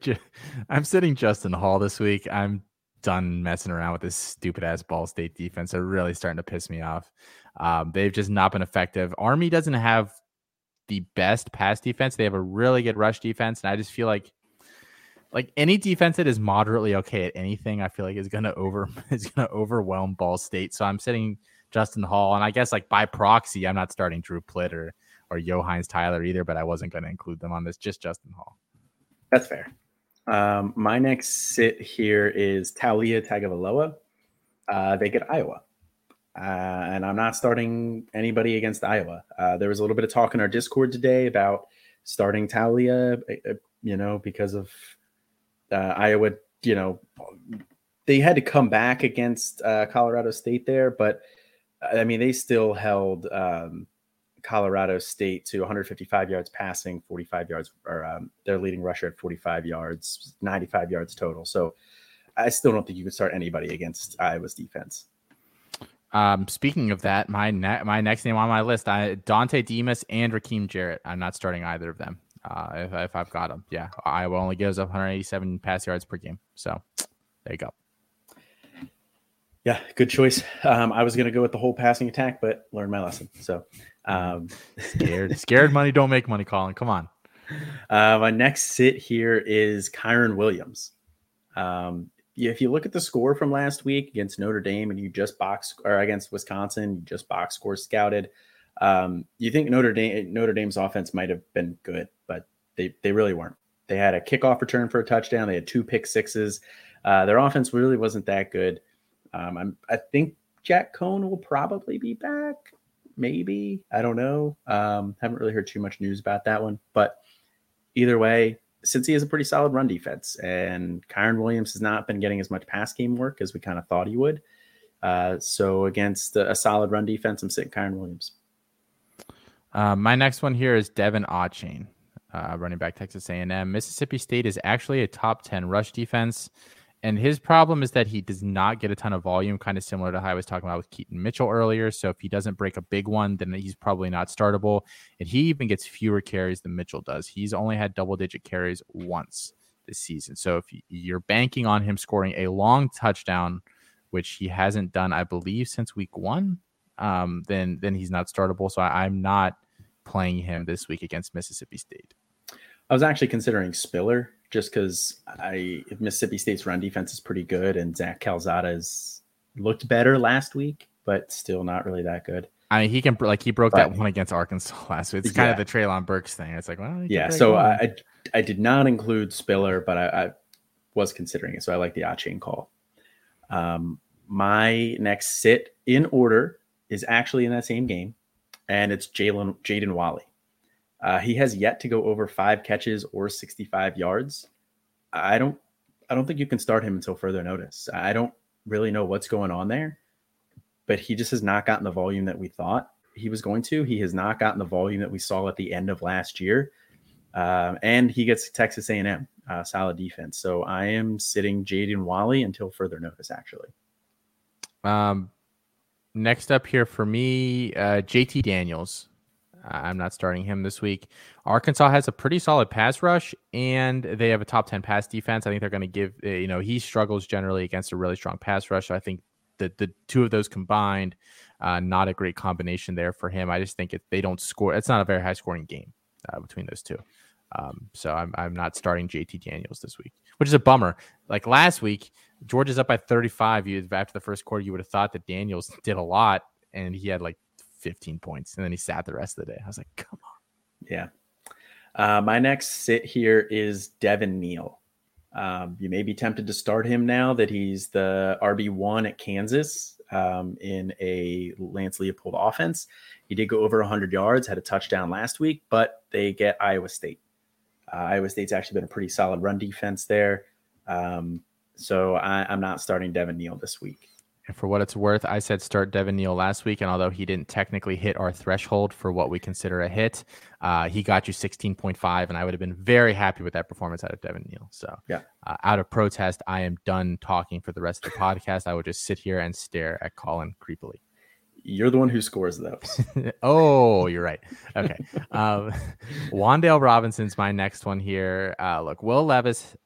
I'm sitting Justin Hall this week. I'm done messing around with this stupid ass Ball State defense. They're really starting to piss me off. Um, they've just not been effective. Army doesn't have the best pass defense. They have a really good rush defense, and I just feel like like any defense that is moderately okay at anything, I feel like is gonna over [laughs] is gonna overwhelm Ball State. So I'm sitting Justin Hall, and I guess like by proxy, I'm not starting Drew Plitt or Yo'Heinz Tyler either, but I wasn't gonna include them on this. Just Justin Hall. That's fair. Um, my next sit here is Taulia Tagovailoa. Uh, they get Iowa. Uh, and I'm not starting anybody against Iowa. Uh, there was a little bit of talk in our Discord today about starting Taulia, uh, uh, you know, because of uh, Iowa, you know, they had to come back against Colorado State there, but I mean, they still held um, Colorado State to 155 yards passing, 45 yards, or um, their leading rusher at 45 yards, 95 yards total. So I still don't think you could start anybody against Iowa's defense. Um, speaking of that, my ne- my next name on my list, I Dontay Demus and Rakim Jarrett. I'm not starting either of them. Uh, if, if I've got him, yeah, Iowa only gives up 187 pass yards per game. So there you go. Yeah, good choice. Um, I was going to go with the whole passing attack, but learned my lesson. So um, scared, scared money don't make money. Colin, come on. Uh, my next sit here is Kyren Williams. Um, if you look at the score from last week against Notre Dame and you just box or against Wisconsin, you just box score scouted. Um, you think Notre Dame Notre Dame's offense might have been good, but they they really weren't. They had a kickoff return for a touchdown. They had two pick sixes. Uh, their offense really wasn't that good. Um, I'm, I think Jack Coan will probably be back. Maybe I don't know. Um, haven't really heard too much news about that one, but either way, since he has a pretty solid run defense, and Kyren Williams has not been getting as much pass game work as we kind of thought he would. Uh, so against a, a, solid run defense, I'm sitting Kyren Williams. Uh, my next one here is De'Von Achane, uh, running back Texas A&M. Mississippi State is actually a top 10 rush defense. And his problem is that he does not get a ton of volume, kind of similar to how I was talking about with Keaton Mitchell earlier. So if he doesn't break a big one, then he's probably not startable. And he even gets fewer carries than Mitchell does. He's only had double digit carries once this season. So if you're banking on him scoring a long touchdown, which he hasn't done, I believe, since week one, um, then then he's not startable. So I, I'm not playing him this week against Mississippi State. I was actually considering Spiller just because I Mississippi State's run defense is pretty good, and Zach Calzada's looked better last week, but still not really that good. I mean, he can like he broke but, that one against Arkansas [laughs] last week. It's kind yeah. of the Treylon Burks thing. It's like, well, yeah. So I, I, I did not include Spiller, but I, I was considering it, so I like the Achane call. Um, my next sit in order is actually in that same game, and it's Jalen Jaden Walley. Uh, he has yet to go over five catches or 65 yards. I don't I don't think you can start him until further notice. I don't really know what's going on there, but he just has not gotten the volume that we thought he was going to. He has not gotten the volume that we saw at the end of last year, um, and he gets Texas A&M uh, solid defense. So I am sitting Jaden Walley until further notice. Actually, um, next up here for me, uh, JT Daniels. I'm not starting him this week. Arkansas has a pretty solid pass rush, and they have a top 10 pass defense. I think they're going to give, eh, you know, he struggles generally against a really strong pass rush. So I think the, the two of those combined, uh, not a great combination there for him. I just think if they don't score, it's not a very high scoring game uh, between those two. Um, so I'm, I'm not starting JT Daniels this week, which is a bummer. Like last week, Georgia's up by 35. You after the first quarter, you would have thought that Daniels [laughs] did a lot, and he had like 15 points, and then he sat the rest of the day. I was like, come on. Yeah. Uh, my next sit here is Devin Neal. Um, you may be tempted to start him now that he's the RB1 at Kansas um, in a Lance Leipold offense. He did go over 100 yards, had a touchdown last week, but they get Iowa State. Uh, Iowa State's actually been a pretty solid run defense there. Um, so I, am not starting Devin Neal this week. And for what it's worth, I said start Devin Neal last week, and although he didn't technically hit our threshold for what we consider a hit, uh, he got you 16.5, and I would have been very happy with that performance out of Devin Neal. So, yeah, uh, out of protest, I am done talking for the rest of the podcast. I would just sit here and stare at Colin creepily. you're the one who scores those. [laughs] oh, you're right. Okay. um, [laughs] Wan'Dale Robinson's my next one here. Uh, look, Will Levis.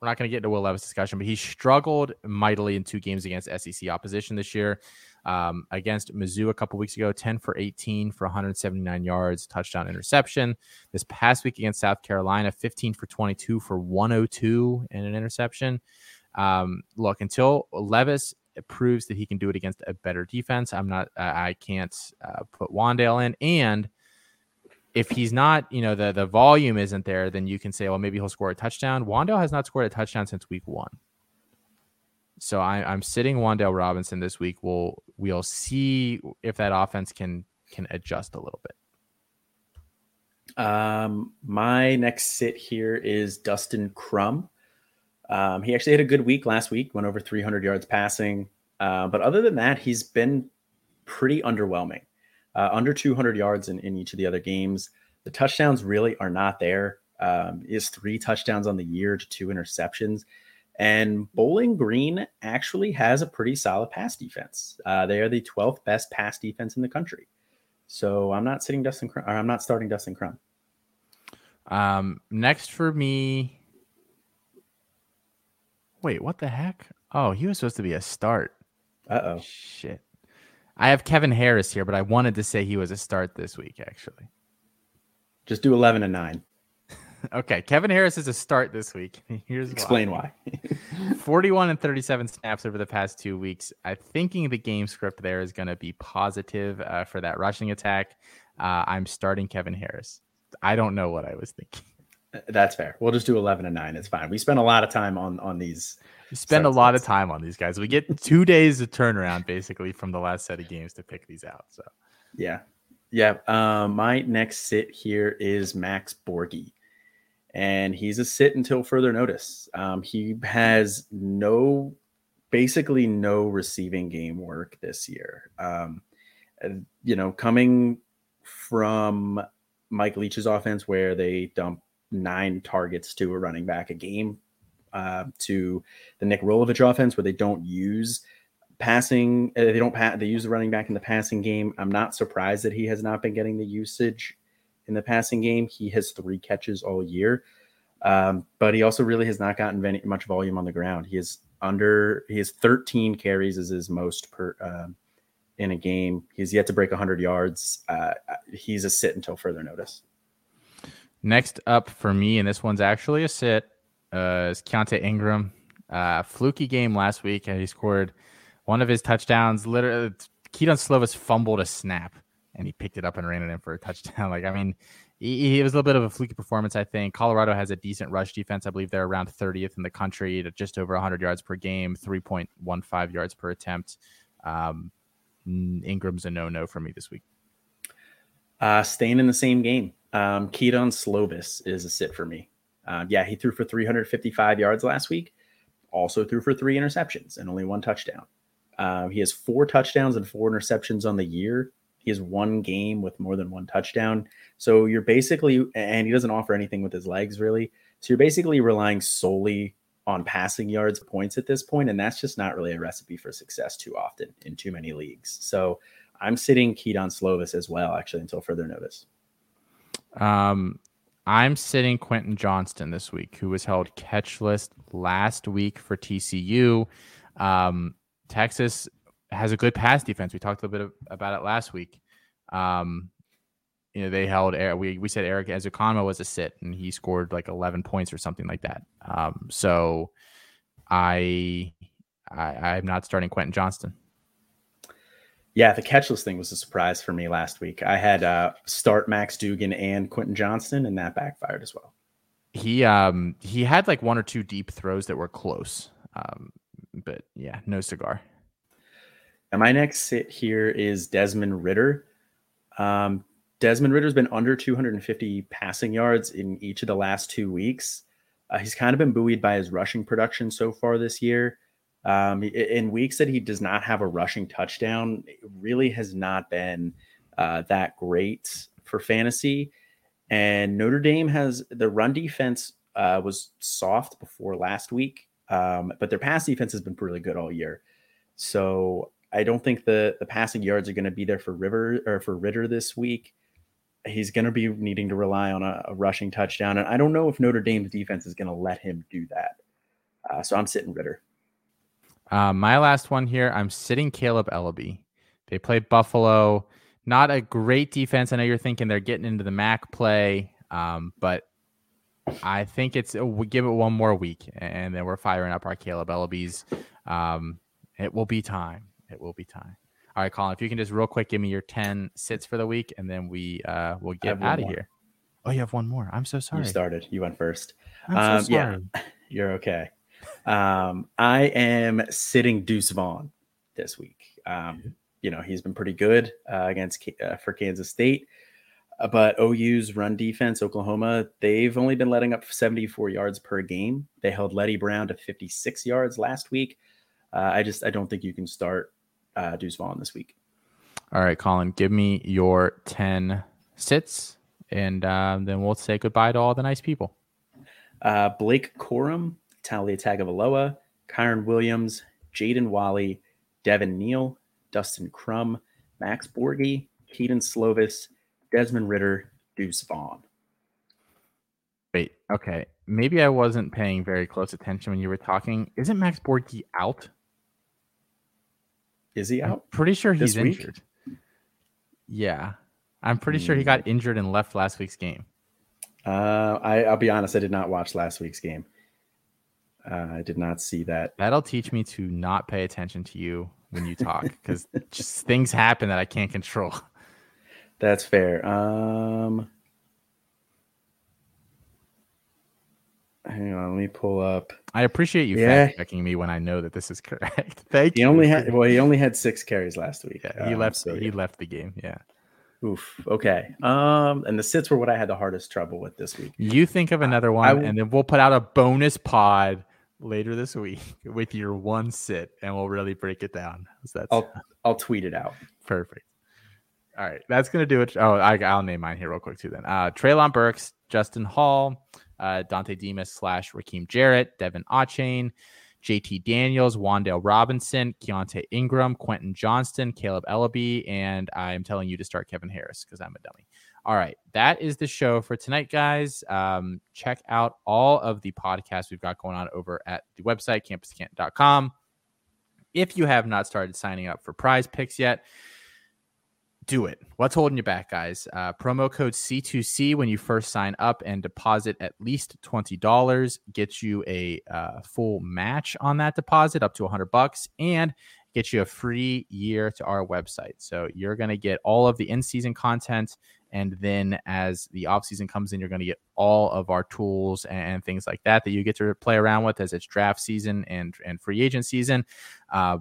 We're not going to get into Will Levis discussion, but he struggled mightily in two games against SEC opposition this year. Um, against Mizzou a couple weeks ago, 10 for 18 for 179 yards, touchdown interception. This past week against South Carolina, 15 for 22 for 102 and an interception. Um, look, until Levis proves that he can do it against a better defense, I'm not, I can't uh, put Wan'Dale in. And if he's not, you know, the the volume isn't there, then you can say, well, maybe he'll score a touchdown. Wan'Dale has not scored a touchdown since week one. So I, am sitting Wan'Dale Robinson this week. We'll we'll see if that offense can can adjust a little bit. Um, my next sit here is Dustin Crum. Um, he actually had a good week last week, went over 300 yards passing. Uh, but other than that, he's been pretty underwhelming. Uh, under 200 yards in, in each of the other games. The touchdowns really are not there. Um, is three touchdowns on the year to two interceptions. And Bowling Green actually has a pretty solid pass defense. Uh, they are the 12th best pass defense in the country. So I'm not sitting Dustin. Crum, I'm not starting Dustin Crum. Um, next for me. Wait, what the heck? Oh, he was supposed to be a start. Uh oh. Shit. I have Kevin Harris here, but I wanted to say he was a start this week, actually. Just do 11 and 9. [laughs] Okay, Kevin Harris is a start this week. [laughs] Here's explain why. why. [laughs] 41 and 37 snaps over the past two weeks. I'm thinking the game script there is going to be positive uh, for that rushing attack. Uh, I'm starting Kevin Harris. I don't know what I was thinking. Uh, that's fair. We'll just do 11 and 9. It's fine. We spend a lot of time on on these. We spend a lot of time on these guys. We get two days of turnaround basically from the last set of games to pick these out. So, yeah. Yeah. Um, my next sit here is Max Borghi, and he's a sit until further notice. Um, he has no, basically no receiving game work this year. Um, you know, coming from Mike Leach's offense, where they dump nine targets to a running back a game, uh, to the Nick Rolovich offense, where they don't use passing, uh, they don't pass, they use the running back in the passing game. I'm not surprised that he has not been getting the usage in the passing game. He has three catches all year, um, but he also really has not gotten very, much volume on the ground. He is under he has 13 carries as his most per uh, in a game. He's yet to break 100 yards. Uh, he's a sit until further notice. Next up for me, and this one's actually a sit, uh, is Keaontay Ingram. Uh, fluky game last week, and he scored one of his touchdowns. Literally, Kedon Slovis fumbled a snap and he picked it up and ran it in for a touchdown. [laughs] Like, I mean, he, he, was a little bit of a fluky performance, I think. Colorado has a decent rush defense. I believe they're around 30th in the country to just over 100 yards per game, 3.15 yards per attempt. Um, Ingram's a no no for me this week. Uh, staying in the same game, um, Kedon Slovis is a sit for me. Uh, yeah, he threw for 355 yards last week. Also threw for three interceptions and only one touchdown. Uh, he has four touchdowns and four interceptions on the year. He has one game with more than one touchdown. So you're basically, and he doesn't offer anything with his legs really. So you're basically relying solely on passing yards points at this point, and that's just not really a recipe for success too often in too many leagues. So I'm sitting Kedon Slovis as well, actually, until further notice. Um, I'm sitting Quentin Johnston this week, who was held catch list last week for TCU. Um, Texas has a good pass defense. We talked a little bit about it last week. Um, you know, they held we we said Erik Ezukanma was a sit and he scored like 11 points or something like that. Um, so I, I I'm not starting Quentin Johnston. Yeah, the catchless thing was a surprise for me last week. I had uh, start Max Duggan and Quentin Johnston, and that backfired as well. He um he had like one or two deep throws that were close, um, but yeah, no cigar. And my next sit here is Desmond Ridder. Um, Desmond Ridder's been under 250 passing yards in each of the last two weeks. Uh, he's kind of been buoyed by his rushing production so far this year. Um, in weeks that he does not have a rushing touchdown, really has not been uh, that great for fantasy. And Notre Dame has the run defense uh, was soft before last week, um, but their pass defense has been really good all year. So I don't think the the passing yards are going to be there for River or for Ridder this week. He's going to be needing to rely on a, a, rushing touchdown, and I don't know if Notre Dame's defense is going to let him do that. Uh, so I'm sitting Ridder. Uh, my last one here, I'm sitting Caleb Eleby. They play Buffalo. Not a great defense. I know you're thinking they're getting into the MAC play, um, but I think it's uh, we give it one more week, and then we're firing up our Caleb Elebys. Um, it will be time. It will be time. All right, Colin, if you can just real quick give me your 10 sits for the week and then we uh will get out of here. Oh, you have one more. I'm so sorry. You started. You went 1st um, so yeah, [laughs] you're okay. Um, I am sitting Deuce Vaughn this week. Um, you know, he's been pretty good uh, against uh, for Kansas State. Uh, but OU's run defense, Oklahoma, they've only been letting up 74 yards per game. They held Leddie Brown to 56 yards last week. Uh, I just I don't think you can start uh, Deuce Vaughn this week. All right, Colin, give me your 10 sits, and uh, then we'll say goodbye to all the nice people. Uh, Blake Corum, Taulia Tagovailoa, Kyren Williams, Jaden Walley, Devin Neal, Dustin Crum, Max Borghi, Kedon Slovis, Desmond Ridder, Deuce Vaughn. Wait, okay. Maybe I wasn't paying very close attention when you were talking. Isn't Max Borghi out? Is he out? I'm pretty sure he's injured. Yeah. I'm pretty mm. sure he got hmm. injured and left last week's game. Uh, I, I'll be honest, I did not watch last week's game. Uh, I did not see that. That'll teach me to not pay attention to you when you talk [laughs] because just things happen that I can't control. That's fair. Um, hang on, let me pull up. I appreciate you yeah. fact checking me when I know that this is [laughs] correct. Thank he you. He only had well, he only had six carries last week. Yeah, he um, left. So, he yeah. left the game. Yeah. Oof. Okay. Um, and the sits were what I had the hardest trouble with this week. You think of another one, and then we'll put out a bonus pod later this week [laughs] with your one sit, and we'll really break it down. So that's I'll I'll tweet it out. [laughs] Perfect. All right, that's gonna do it. Oh, I, will name mine here real quick too. Then uh, Treylon Burks, Justin Hall, uh, Dontay Demus slash Rakim Jarrett, De'Von Achane, JT Daniels, Wan'Dale Robinson, Keaontay Ingram, Quentin Johnston, Caleb Eleby, and I'm telling you to start Kevin Harris because I'm a dummy. All right, that is the show for tonight, guys. Um, check out all of the podcasts we've got going on over at the website, campus2canton.com. If you have not started signing up for prize picks yet, do it. What's holding you back, guys? Uh, promo code C2C when you first sign up and deposit at least $20 gets you a uh, full match on that deposit up to 100 bucks and get you a free year to our website. So you're going to get all of the in-season content and then as the off season comes in, you're going to get all of our tools and things like that that you get to play around with as it's draft season and and free agent season. Uh,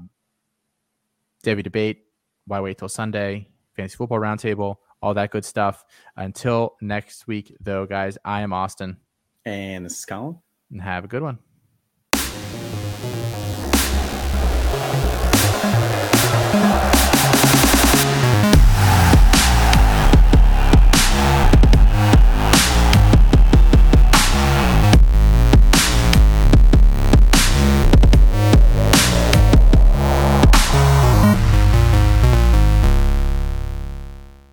Devy debate. Why wait till Sunday? Fantasy football roundtable. All that good stuff. Until next week, though, guys. I am Austin, and this is Colin. And have a good one.